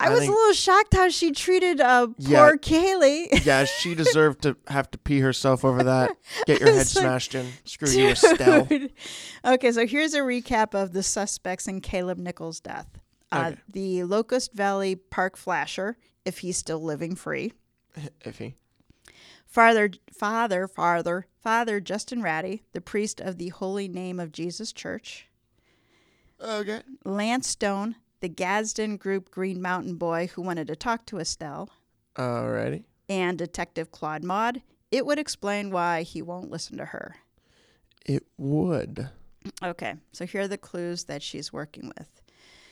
S1: I,
S2: I
S1: was
S2: think-
S1: a little shocked how she treated uh, poor
S2: Yeah.
S1: Kaylee.
S2: Yeah, she deserved to have to pee herself over that. Get your head
S1: like,
S2: smashed in. Screw you, Estelle.
S1: Okay, so here's a recap of the suspects in Caleb Nichols' death. Uh,
S2: Okay.
S1: The Locust Valley Park flasher, if he's still living free.
S2: If he.
S1: Father, Father, Father, Father Justin Ratty, the priest of the Holy Name of Jesus Church.
S2: Okay.
S1: Lance Stone, the Gadsden Group Green Mountain boy who wanted to talk to Estelle.
S2: Alrighty.
S1: And Detective Claude Maud. It would explain why he won't listen to her.
S2: It would.
S1: Okay, so here are the clues that she's working with.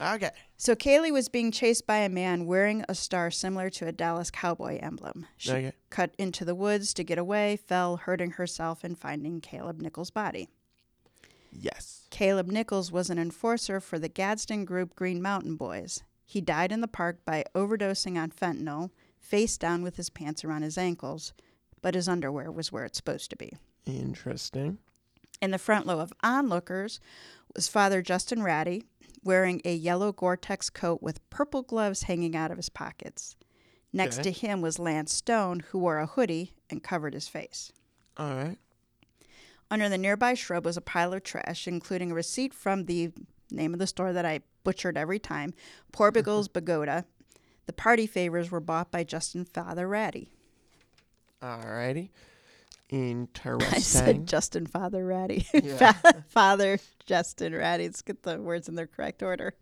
S2: Okay.
S1: So Kaylee was being chased by a man wearing a star similar to a Dallas Cowboy emblem. She
S2: Okay.
S1: cut into the woods to get away, fell, hurting herself, and finding Caleb Nichols' body.
S2: Yes.
S1: Caleb Nichols was an enforcer for the Gadsden Group Green Mountain Boys. He died in the park by overdosing on fentanyl, face down with his pants around his ankles, but his underwear was where it's supposed to be.
S2: Interesting.
S1: In the front row of onlookers was Father Justin Ratty, wearing a yellow Gore Tex coat with purple gloves hanging out of his pockets. Next
S2: Okay.
S1: to him was Lance Stone, who wore a hoodie and covered his face.
S2: All right.
S1: Under the nearby shrub was a pile of trash, including a receipt from the name of the store that I butchered every time, Porbigal's Pagoda. The party favors were bought by Justin Father Ratty.
S2: Alrighty.
S1: I
S2: Interesting.
S1: said Justin Father Ratty.
S2: Yeah.
S1: Father Justin Ratty. Let's get the words in their correct order.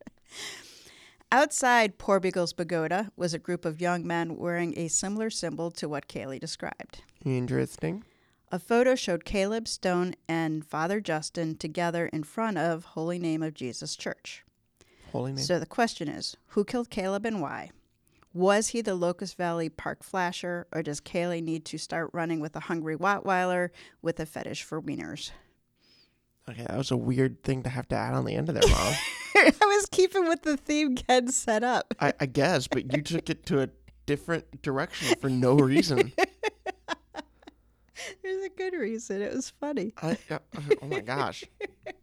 S1: Outside Porbigal's Pagoda was a group of young men wearing a similar symbol to what Kaylee described.
S2: Interesting.
S1: A photo showed Caleb Stone and Father Justin together in front of Holy Name of Jesus Church.
S2: Holy name.
S1: So the question is who killed Caleb and why? Was he the Locust Valley Park flasher, or does Kaylee need to start running with a hungry Rottweiler with a fetish for wieners?
S2: okay, that was a weird thing to have to add on the end of there, Mom.
S1: I was keeping with the theme Ken set up.
S2: I, I guess, but you took it to a different direction for no reason.
S1: There's a good reason. It was funny.
S2: I, uh, oh my gosh.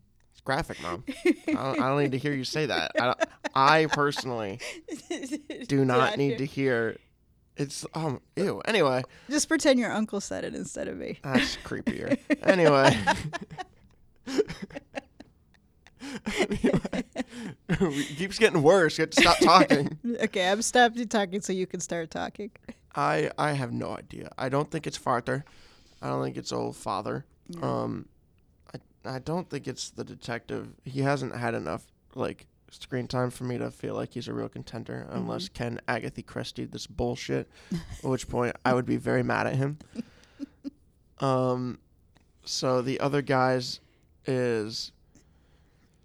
S2: Graphic, Mom. I don't, I don't need to hear you say that. I, I personally do not need to hear. It's um ew. Anyway,
S1: Just pretend your uncle said it instead of me.
S2: that's creepier. Anyway. it keeps getting worse. You have to stop talking.
S1: Okay, I'm stopping talking so you can start talking.
S2: I I have no idea. I don't think it's Farther. I don't think it's old father. Um, I don't think it's the detective. He hasn't had enough like screen time for me to feel like he's a real contender, unless Ken Agatha Christie this bullshit. at which point I would be very mad at him. um, so the other guys is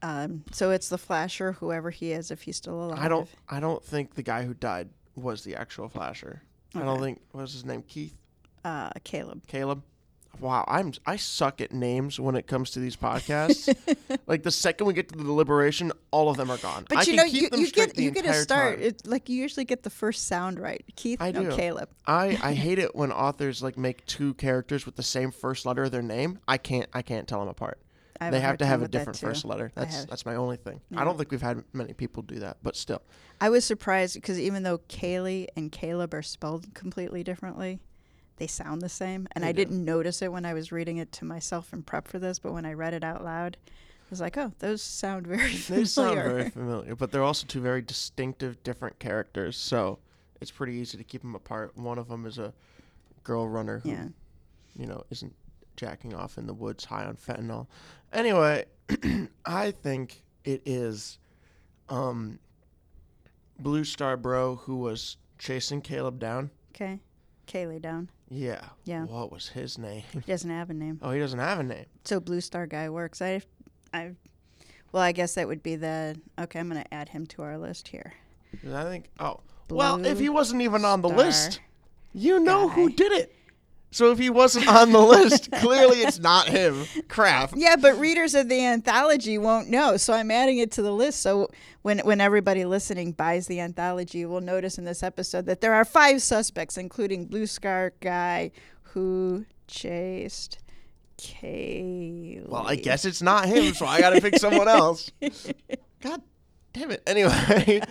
S1: Um, so it's the flasher, whoever he is, if he's still alive.
S2: I don't I don't think the guy who died was the actual flasher. I don't think what was his name Keith.
S1: Uh, Caleb.
S2: Caleb. Wow, I'm I suck at names when it comes to these podcasts. like the second we get to the deliberation, all of them are gone.
S1: But
S2: I
S1: you know, you, you get you get a start. It, like you usually get the first sound right. Keith,
S2: I
S1: no,
S2: do.
S1: Caleb.
S2: I, I hate it when authors like make two characters with the same first letter of their name. I can't I can't tell them apart. They have to have a different first letter. That's that's my only thing.
S1: Yeah.
S2: I don't think we've had many people do that, but still.
S1: I was surprised because even though Kaylee and Caleb are spelled completely differently, they sound the same. And
S2: They
S1: I
S2: do.
S1: didn't notice it when I was reading it to myself in prep for this, but when I read it out loud, I was like, "Oh, those sound very familiar."
S2: They sound very familiar, but they're also two very distinctive, different characters. So it's pretty easy to keep them apart. One of them is a girl runner who
S1: yeah.
S2: you know, isn't jacking off in the woods high on fentanyl. Anyway, I think it is um, Blue Star Bro who was chasing Caleb down.
S1: Okay. Kaylee down.
S2: Yeah.
S1: Yeah.
S2: What was his name?
S1: He doesn't have a name.
S2: Oh, he doesn't have a name.
S1: So Blue Star guy works. I, I, well, I guess that would be the. Okay, I'm gonna add him to our list here.
S2: I think. Oh. well, if he wasn't even on the
S1: Star
S2: list, you know who did it. So if he wasn't on the list, clearly it's not him. Crap.
S1: Yeah, but readers of the anthology won't know, so I'm adding it to the list. So when when everybody listening buys the anthology, will notice in this episode that there are five suspects, including Blue Scar guy who chased Kaylee.
S2: Well, I guess it's not him, so I got to pick someone else. God damn it. Anyway.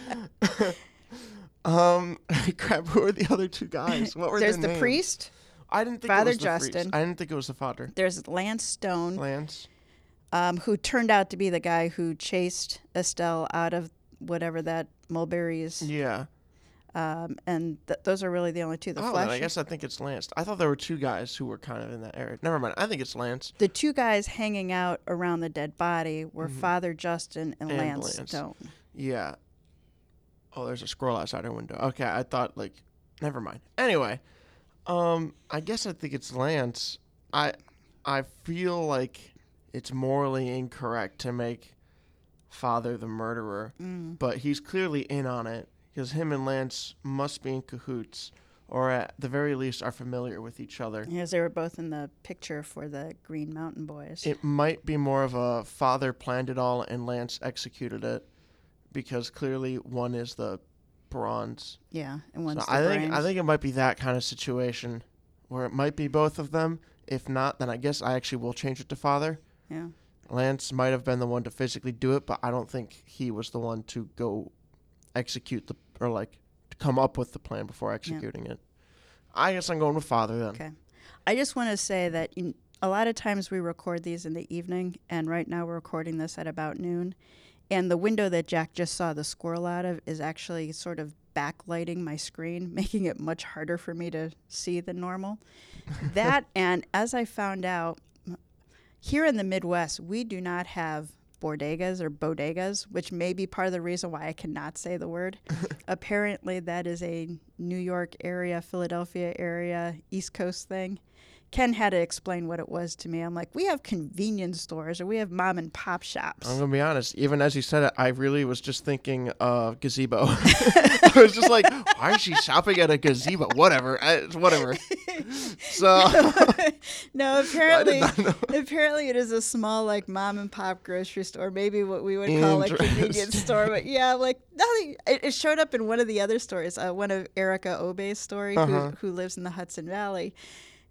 S2: um, crap. Who are the other two guys? What were
S1: there's the
S2: names?
S1: priest.
S2: I didn't think
S1: Father
S2: it was the.
S1: Justin.
S2: I didn't think it was the father.
S1: There's Lance Stone,
S2: Lance.
S1: um, who turned out to be the guy who chased Estelle out of whatever that mulberries.
S2: Yeah.
S1: Um, and th- those are really the only two. The
S2: oh, then I guess I think it's Lance. I thought there were two guys who were kind of in that area. Never mind. I think it's Lance.
S1: the two guys hanging out around the dead body were Father Justin and,
S2: Mm-hmm. And
S1: Lance,
S2: Lance.
S1: Stone.
S2: Yeah. Oh, there's a squirrel outside our window. Okay, I thought like, never mind. Anyway, um, I guess I think it's Lance. I, I feel like it's morally incorrect to make father the murderer,
S1: Mm.
S2: but he's clearly in on it because him and Lance must be in cahoots, or at the very least are familiar with each other.
S1: Because they were both in the picture for the Green Mountain Boys.
S2: It might be more of a father planned it all and Lance executed it, because clearly one is the bronze
S1: yeah, and one's
S2: So I think
S1: brains.
S2: I think it might be that kind of situation where it might be both of them. If not, then I guess I actually will change it to father.
S1: yeah.
S2: Lance might have been the one to physically do it, but I don't think he was the one to go execute the or like to come up with the plan before executing it. I guess I'm going with father then.
S1: Okay. I just want to say that in, a lot of times we record these in the evening, and right now we're recording this at about noon. And the window that Jack just saw the squirrel out of is actually sort of backlighting my screen, making it much harder for me to see than normal. that, and as I found out, here in the Midwest, we do not have bodegas or bodegas, which may be part of the reason why I cannot say the word. Apparently, that is a New York area, Philadelphia area, East Coast thing. Ken had to explain what it was to me. I'm like, we have convenience stores or we have mom and pop shops.
S2: I'm gonna be honest. Even as you said it, I really was just thinking uh, gazebo. I was just like, why is she shopping at a gazebo? Whatever, I, whatever. So
S1: no, apparently, apparently it is a small like mom and pop grocery store, maybe what we would call a convenience store. But yeah, like nothing. It, it showed up in one of the other stories, uh, one of Erica Obey's story,
S2: Uh-huh.
S1: who who lives in the Hudson Valley.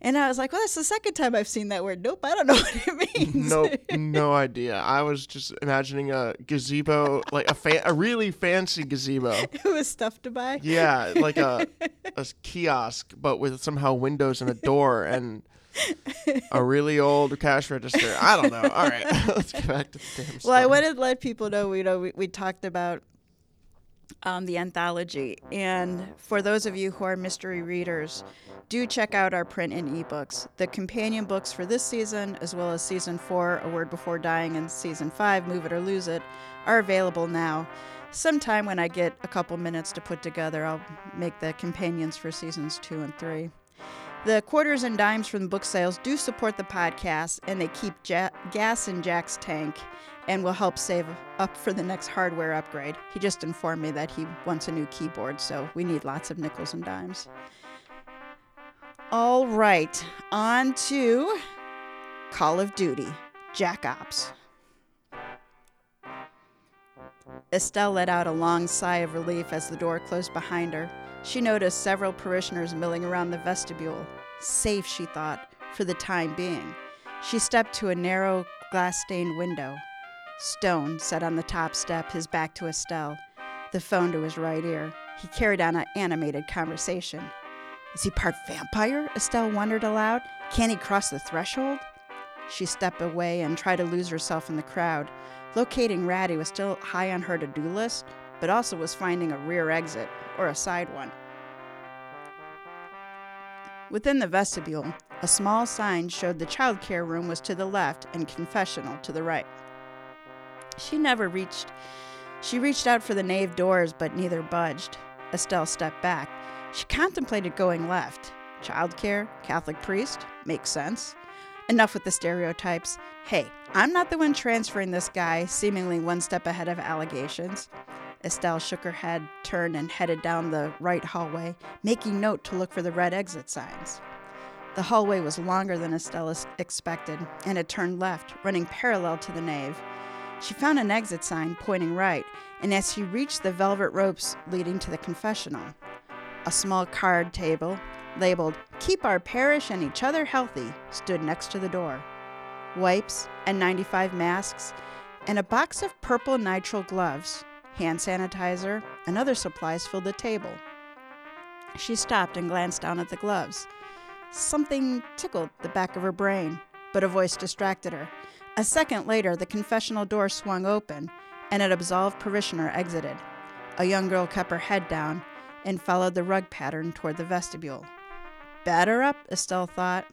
S1: And I was like, well, that's the second time I've seen that word. Nope, I don't know what it means.
S2: no, no idea. I was just imagining a gazebo, like a fa- a really fancy gazebo.
S1: it was stuff to buy.
S2: Yeah, like a a kiosk, but with somehow windows and a door and a really old cash register. I don't know. All right, let's get back to the damn stuff.
S1: Well, I wanted to let people know, you know, we, we talked about um, the anthology. And for those of you who are mystery readers, do check out our print and ebooks. The companion books for this season, as well as season four, A Word Before Dying, and season five, Move It or Lose It, are available now. Sometime when I get a couple minutes to put together, I'll make the companions for seasons two and three. The quarters and dimes from book sales do support the podcast, and they keep ja- gas in Jack's tank and will help save up for the next hardware upgrade. He just informed me that he wants a new keyboard, so we need lots of nickels and dimes. All right, on to Call of Duty Jack Ops. Estelle let out a long sigh of relief as the door closed behind her. She noticed several parishioners milling around the vestibule. Safe, she thought, for the time being. She stepped to a narrow, glass stained window. Stone sat on the top step, his back to Estelle, the phone to his right ear. He carried on an animated conversation. Is he part vampire? Estelle wondered aloud. Can he cross the threshold? She stepped away and tried to lose herself in the crowd. Locating Ratty was still high on her to do list, but also was finding a rear exit, or a side one. Within the vestibule, a small sign showed the child care room was to the left and confessional to the right. She never reached. She reached out for the nave doors, but neither budged. Estelle stepped back. She contemplated going left. Childcare, Catholic priest, makes sense. Enough with the stereotypes. Hey, I'm not the one transferring this guy, seemingly one step ahead of allegations. Estelle shook her head, turned, and headed down the right hallway, making note to look for the red exit signs. The hallway was longer than Estelle expected, and it turned left, running parallel to the nave. She found an exit sign pointing right, and as she reached the velvet ropes leading to the confessional, a small card table labeled Keep Our Parish and Each Other Healthy stood next to the door. Wipes and 95 masks, and a box of purple nitrile gloves, hand sanitizer, and other supplies filled the table. She stopped and glanced down at the gloves. Something tickled the back of her brain, but a voice distracted her. A second later, the confessional door swung open, and an absolved parishioner exited. A young girl kept her head down and followed the rug pattern toward the vestibule. Batter up, Estelle thought.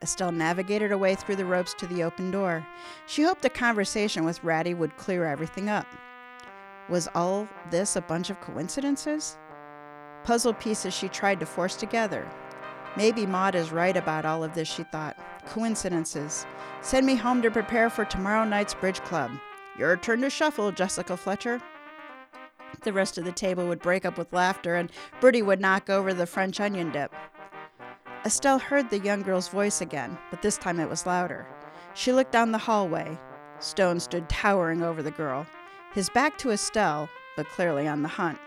S1: Estelle navigated her way through the ropes to the open door. She hoped a conversation with Ratty would clear everything up. Was all this a bunch of coincidences? Puzzle pieces she tried to force together. Maybe Maud is right about all of this, she thought. Coincidences. Send me home to prepare for tomorrow night's bridge club. Your turn to shuffle, Jessica Fletcher. The rest of the table would break up with laughter, and Bertie would knock over the French onion dip. Estelle heard the young girl's voice again, but this time it was louder. She looked down the hallway. Stone stood towering over the girl, his back to Estelle, but clearly on the hunt.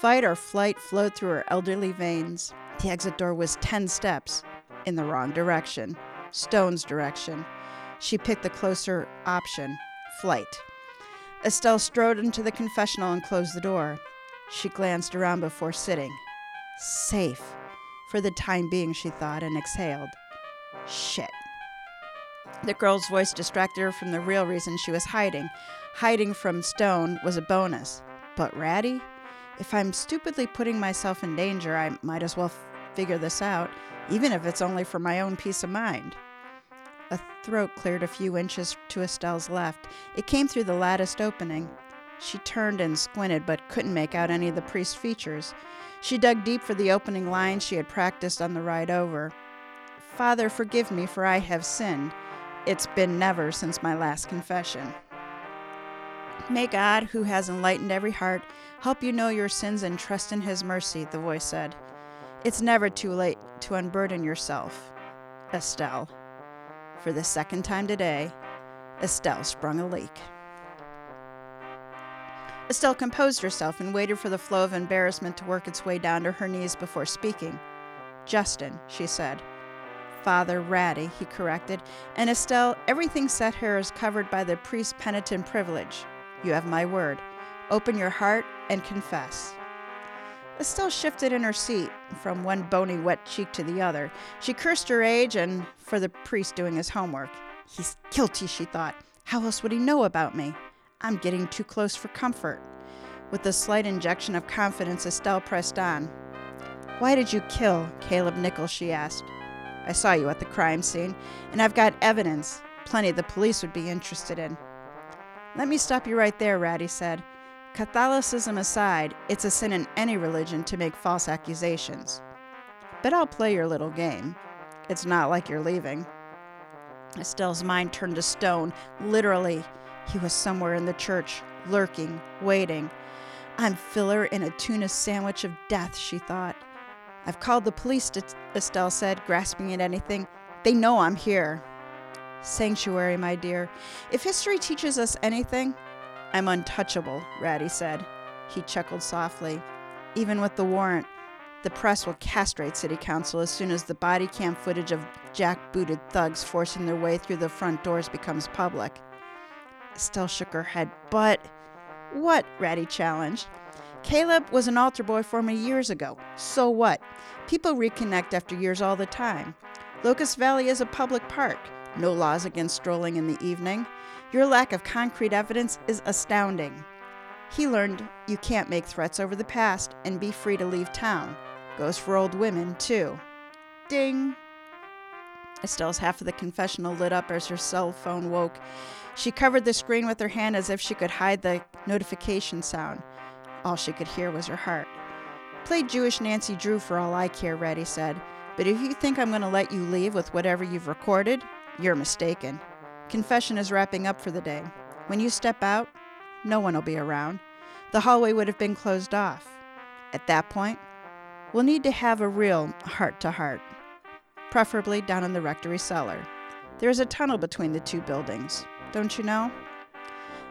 S1: Fight or flight flowed through her elderly veins. The exit door was ten steps in the wrong direction, Stone's direction. She picked the closer option flight. Estelle strode into the confessional and closed the door. She glanced around before sitting. Safe. For the time being, she thought, and exhaled. Shit. The girl's voice distracted her from the real reason she was hiding. Hiding from Stone was a bonus. But Ratty? If I'm stupidly putting myself in danger, I might as well figure this out, even if it's only for my own peace of mind. A throat cleared a few inches to Estelle's left. It came through the latticed opening. She turned and squinted, but couldn't make out any of the priest's features. She dug deep for the opening lines she had practiced on the ride over. Father, forgive me, for I have sinned. It's been never since my last confession. May God, who has enlightened every heart, help you know your sins and trust in his mercy, the voice said. It's never too late to unburden yourself. Estelle. For the second time today, Estelle sprung a leak. Estelle composed herself and waited for the flow of embarrassment to work its way down to her knees before speaking. Justin, she said. Father Ratty, he corrected. And Estelle, everything set here is covered by the priest's penitent privilege. You have my word. Open your heart and confess. Estelle shifted in her seat from one bony, wet cheek to the other. She cursed her age and for the priest doing his homework. He's guilty, she thought. How else would he know about me? I'm getting too close for comfort. With a slight injection of confidence, Estelle pressed on. Why did you kill Caleb Nichols? she asked. I saw you at the crime scene, and I've got evidence. Plenty the police would be interested in. Let me stop you right there, Ratty said. Catholicism aside, it's a sin in any religion to make false accusations. But I'll play your little game. It's not like you're leaving. Estelle's mind turned to stone, literally. He was somewhere in the church, lurking, waiting. I'm filler in a tuna sandwich of death, she thought. I've called the police, Estelle said, grasping at anything. They know I'm here. Sanctuary, my dear. If history teaches us anything, I'm untouchable, Ratty said. He chuckled softly. Even with the warrant, the press will castrate City Council as soon as the body cam footage of jack booted thugs forcing their way through the front doors becomes public. Estelle shook her head. But what? Ratty challenged. Caleb was an altar boy for me years ago. So what? People reconnect after years all the time. Locust Valley is a public park. No laws against strolling in the evening. Your lack of concrete evidence is astounding. He learned you can't make threats over the past and be free to leave town. Goes for old women, too. Ding! Estelle's half of the confessional lit up as her cell phone woke. She covered the screen with her hand as if she could hide the notification sound. All she could hear was her heart. Play Jewish Nancy Drew for all I care, Ratty said. But if you think I'm going to let you leave with whatever you've recorded, you're mistaken. Confession is wrapping up for the day. When you step out, no one will be around. The hallway would have been closed off. At that point, we'll need to have a real heart to heart. preferably down in the rectory cellar. There is a tunnel between the two buildings, don't you know?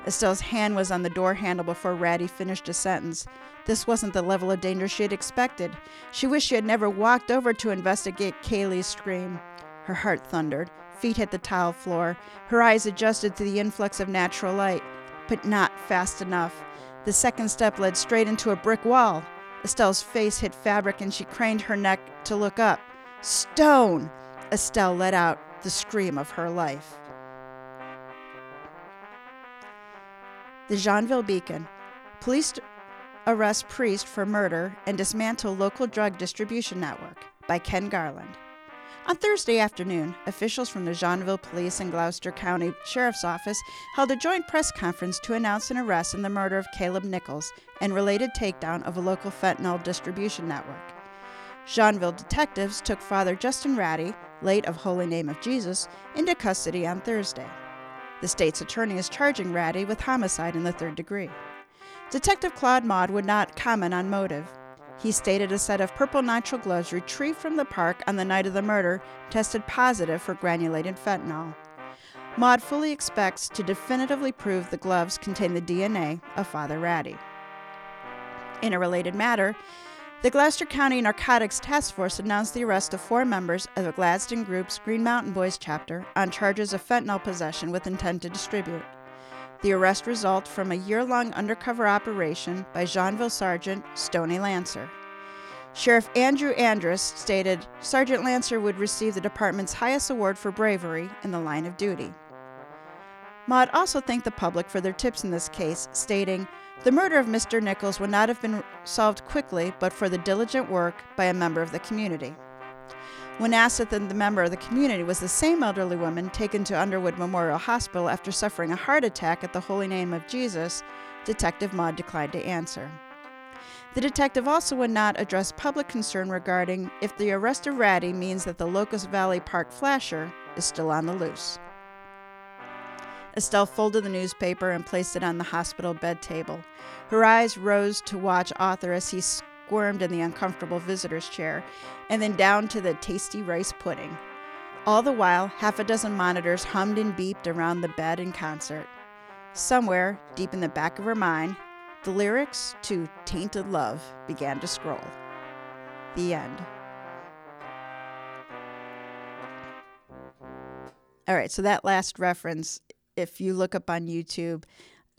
S1: Estelle's hand was on the door handle before Ratty finished a sentence. This wasn't the level of danger she had expected. She wished she had never walked over to investigate Kaylee's scream. Her heart thundered. Feet hit the tile floor. Her eyes adjusted to the influx of natural light, but not fast enough. The second step led straight into a brick wall. Estelle's face hit fabric and she craned her neck to look up. Stone! Estelle let out the scream of her life. The Jeanville Beacon. Police arrest priest for murder and dismantle local drug distribution network by Ken Garland. On Thursday afternoon, officials from the Jeanville Police and Gloucester County Sheriff's Office held a joint press conference to announce an arrest in the murder of Caleb Nichols and related takedown of a local fentanyl distribution network. Jeanville detectives took Father Justin Ratty, late of Holy Name of Jesus, into custody on Thursday. The state's attorney is charging Ratty with homicide in the third degree. Detective Claude Maud would not comment on motive. He stated a set of purple nitrile gloves retrieved from the park on the night of the murder tested positive for granulated fentanyl. Maud fully expects to definitively prove the gloves contain the DNA of Father Ratty. In a related matter, the Gloucester County Narcotics Task Force announced the arrest of four members of the Gladstone Group's Green Mountain Boys chapter on charges of fentanyl possession with intent to distribute. The arrest resulted from a year long undercover operation by Jeanville Sergeant Stony Lancer. Sheriff Andrew Andrus stated Sergeant Lancer would receive the department's highest award for bravery in the line of duty. Maud also thanked the public for their tips in this case, stating, The murder of Mr. Nichols would not have been solved quickly but for the diligent work by a member of the community. When asked if the member of the community was the same elderly woman taken to Underwood Memorial Hospital after suffering a heart attack at the Holy Name of Jesus, Detective Maud declined to answer. The detective also would not address public concern regarding if the arrest of Ratty means that the Locust Valley Park flasher is still on the loose. Estelle folded the newspaper and placed it on the hospital bed table. Her eyes rose to watch Arthur as he squirmed in the uncomfortable visitor's chair, and then down to the tasty rice pudding. All the while, half a dozen monitors hummed and beeped around the bed in concert. Somewhere, deep in the back of her mind, the lyrics to Tainted Love began to scroll. The end. All right, so that last reference, if you look up on YouTube,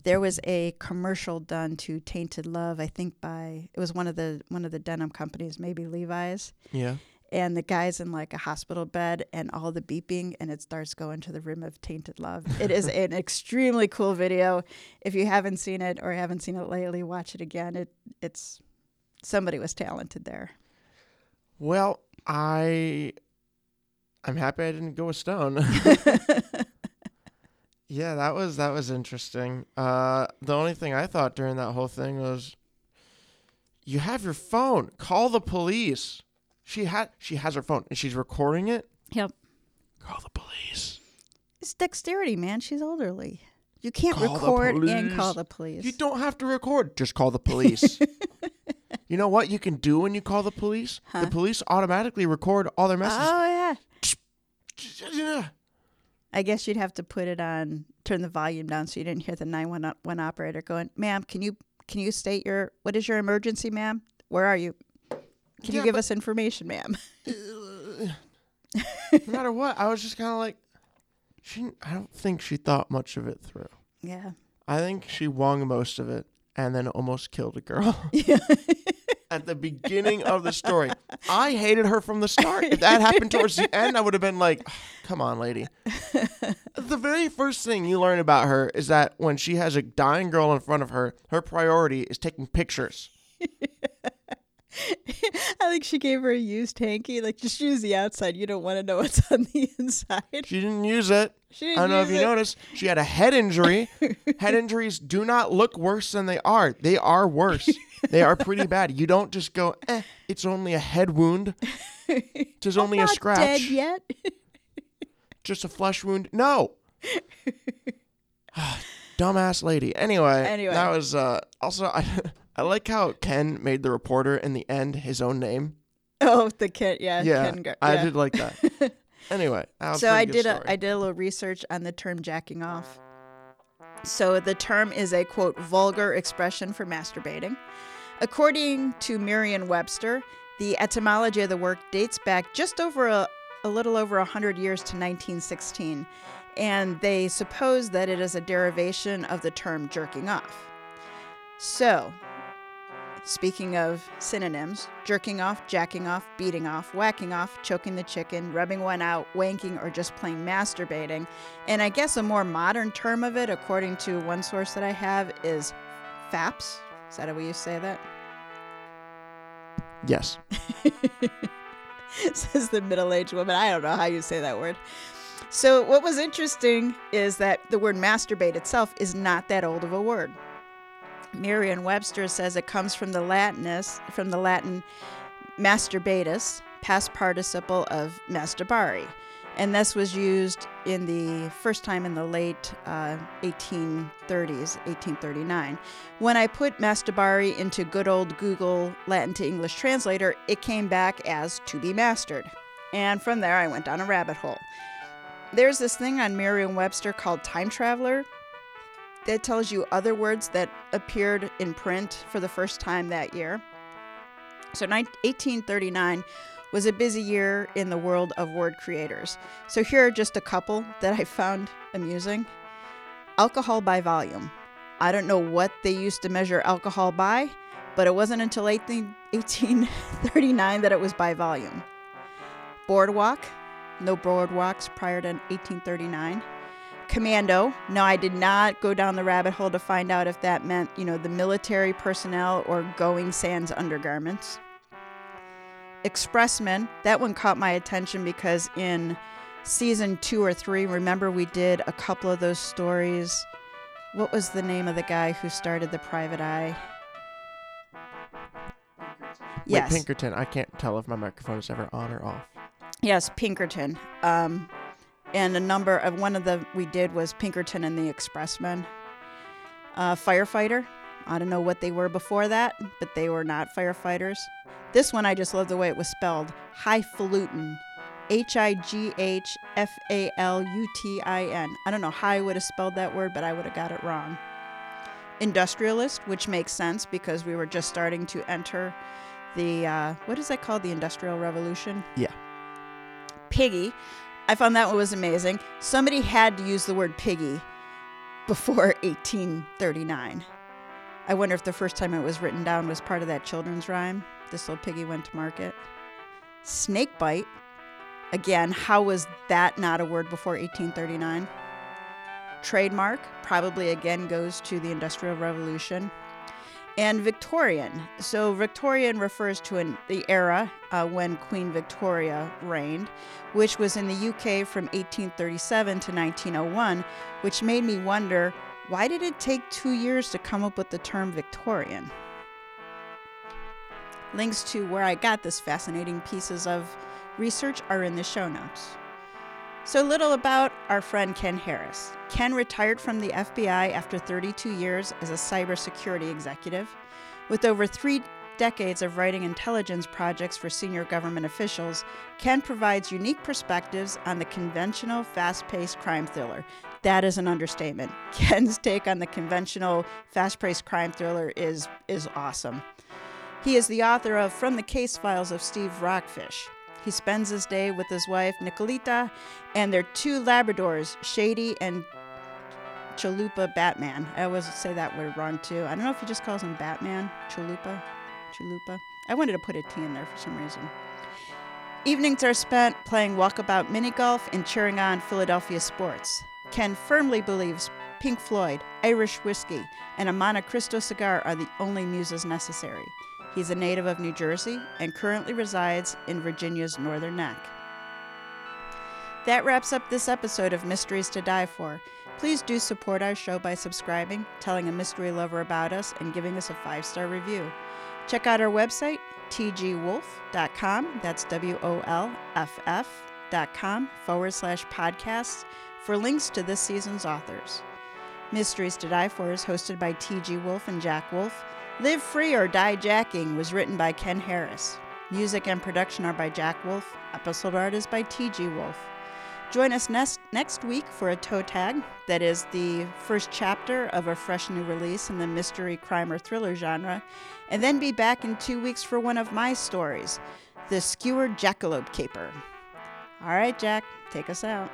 S1: there was a commercial done to Tainted Love, I think by it was one of the one of the denim companies, maybe Levi's.
S2: Yeah.
S1: And the guy's in like a hospital bed and all the beeping and it starts going to the rim of Tainted Love. It is an extremely cool video. If you haven't seen it or haven't seen it lately, watch it again. It it's somebody was talented there.
S2: Well, I I'm happy I didn't go with Stone. yeah, that was that was interesting. Uh the only thing I thought during that whole thing was you have your phone. Call the police. She had she has her phone and she's recording it.
S1: Yep.
S2: Call the police.
S1: It's dexterity, man. She's elderly. You can't
S2: Call
S1: record and call the police.
S2: You don't have to record. Just call the police. you know what you can do when you call the police?
S1: Huh?
S2: The police automatically record all their messages.
S1: oh yeah.
S2: Yeah.
S1: I guess you'd have to put it on, turn the volume down so you didn't hear the 911 operator going, "Ma'am, can you can you state your what is your emergency, ma'am? Where are you? Can you give us information, ma'am?"
S2: no matter what, I was just kind of like, she. I don't think she thought much of it through.
S1: Yeah.
S2: I think she wung most of it and then almost killed a girl
S1: Yeah.
S2: at the beginning of the story. I hated her from the start. If that happened towards the end, I would have been like, oh, "Come on, lady." the very first thing you learn about her is that when she has a dying girl in front of her, her priority is taking pictures.
S1: I think she gave her a used hanky. Like, just use the outside. You don't want to know what's on the inside.
S2: She didn't use it.
S1: She
S2: I
S1: didn't
S2: don't know if you
S1: it.
S2: noticed. She had a head injury. head injuries do not look worse than they are. They are worse. They are pretty bad. You don't just go, eh, it's only a head wound. It's only a
S1: Not
S2: scratch.
S1: dead yet.
S2: Just a flesh wound. No. Dumbass lady. Anyway,
S1: Anyway.
S2: that was uh also I I like how Ken made the reporter in the end his own name.
S1: Oh, the Ken, yeah,
S2: yeah,
S1: Ken Gar-
S2: I
S1: yeah.
S2: did like that. anyway, that was
S1: so
S2: pretty
S1: I
S2: good
S1: did a
S2: story.
S1: I did a little research on the term jacking off. So the term is a quote vulgar expression for masturbating. According to Merriam-Webster, the etymology of the word dates back just over a, a little over 100 years to 1916, and they suppose that it is a derivation of the term jerking off. So, Speaking of synonyms, jerking off, jacking off, beating off, whacking off, choking the chicken, rubbing one out, wanking, or just plain masturbating. And I guess a more modern term of it, according to one source that I have, is FAPS. Is that how we used to say that?
S2: yes.
S1: Says the middle aged woman. I don't know how you say that word. So, what was interesting is that the word masturbate itself is not that old of a word. Merriam-Webster says it comes from the Latinus, from the Latin masturbatus, past participle of masturbari, and this was used in the first time in the late uh, 1830s, 1839. When I put masturbari into good old Google Latin to English translator, it came back as to be mastered, and from there I went down a rabbit hole. There's this thing on Merriam-Webster called time traveler that tells you other words that appeared in print for the first time that year. So, 1839 was a busy year in the world of word creators. So, here are just a couple that I found amusing alcohol by volume. I don't know what they used to measure alcohol by, but it wasn't until 18, 1839 that it was by volume. Boardwalk, no boardwalks prior to 1839 commando. No, I did not go down the rabbit hole to find out if that meant, you know, the military personnel or going sans undergarments. Expressman, that one caught my attention because in season two or three, remember we did a couple of those stories. What was the name of the guy who started the private eye?
S2: Wait, Pinkerton. I can't tell if my microphone is ever on or off.
S1: Yes, Pinkerton. Um, and a number of one of the we did was Pinkerton and the Expressmen. Uh, firefighter. I don't know what they were before that, but they were not firefighters. This one I just love the way it was spelled. Highfalutin. H I G H F A L U T I N. I don't know how I would have spelled that word, but I would have got it wrong. Industrialist, which makes sense because we were just starting to enter the, uh, what is that called? The Industrial Revolution?
S2: Yeah.
S1: Piggy. I found that one was amazing. Somebody had to use the word piggy before 1839. I wonder if the first time it was written down was part of that children's rhyme. This little piggy went to market. Snake bite. Again, how was that not a word before 1839? Trademark probably again goes to the Industrial Revolution. And Victorian. So Victorian refers to an, the era uh, when Queen Victoria reigned, which was in the UK from 1837 to 1901, which made me wonder why did it take two years to come up with the term Victorian? Links to where I got this fascinating pieces of research are in the show notes. So little about our friend Ken Harris. Ken retired from the FBI after 32 years as a cybersecurity executive. With over three decades of writing intelligence projects for senior government officials, Ken provides unique perspectives on the conventional, fast paced crime thriller. That is an understatement. Ken's take on the conventional, fast paced crime thriller is, is awesome. He is the author of From the Case Files of Steve Rockfish. He spends his day with his wife, Nicolita, and their two Labradors, Shady and Chalupa Batman. I always say that word wrong too. I don't know if he just calls him Batman, Chalupa, Chalupa. I wanted to put a T in there for some reason. Evenings are spent playing walkabout mini golf and cheering on Philadelphia sports. Ken firmly believes Pink Floyd, Irish whiskey, and a Monte Cristo cigar are the only muses necessary. He's a native of New Jersey and currently resides in Virginia's Northern Neck. That wraps up this episode of Mysteries to Die For. Please do support our show by subscribing, telling a mystery lover about us, and giving us a five star review. Check out our website, tgwolff.com. That's W O L F F.com forward slash podcasts for links to this season's authors. Mysteries to Die For is hosted by T.G. Wolff and Jack Wolff. Live Free or Die Jacking was written by Ken Harris. Music and production are by Jack Wolff. Episode art is by T.G. Wolff. Join us next, next week for a toe tag that is the first chapter of a fresh new release in the mystery, crime, or thriller genre, and then be back in two weeks for one of my stories, The Skewered Jackalope Caper. All right, Jack, take us out.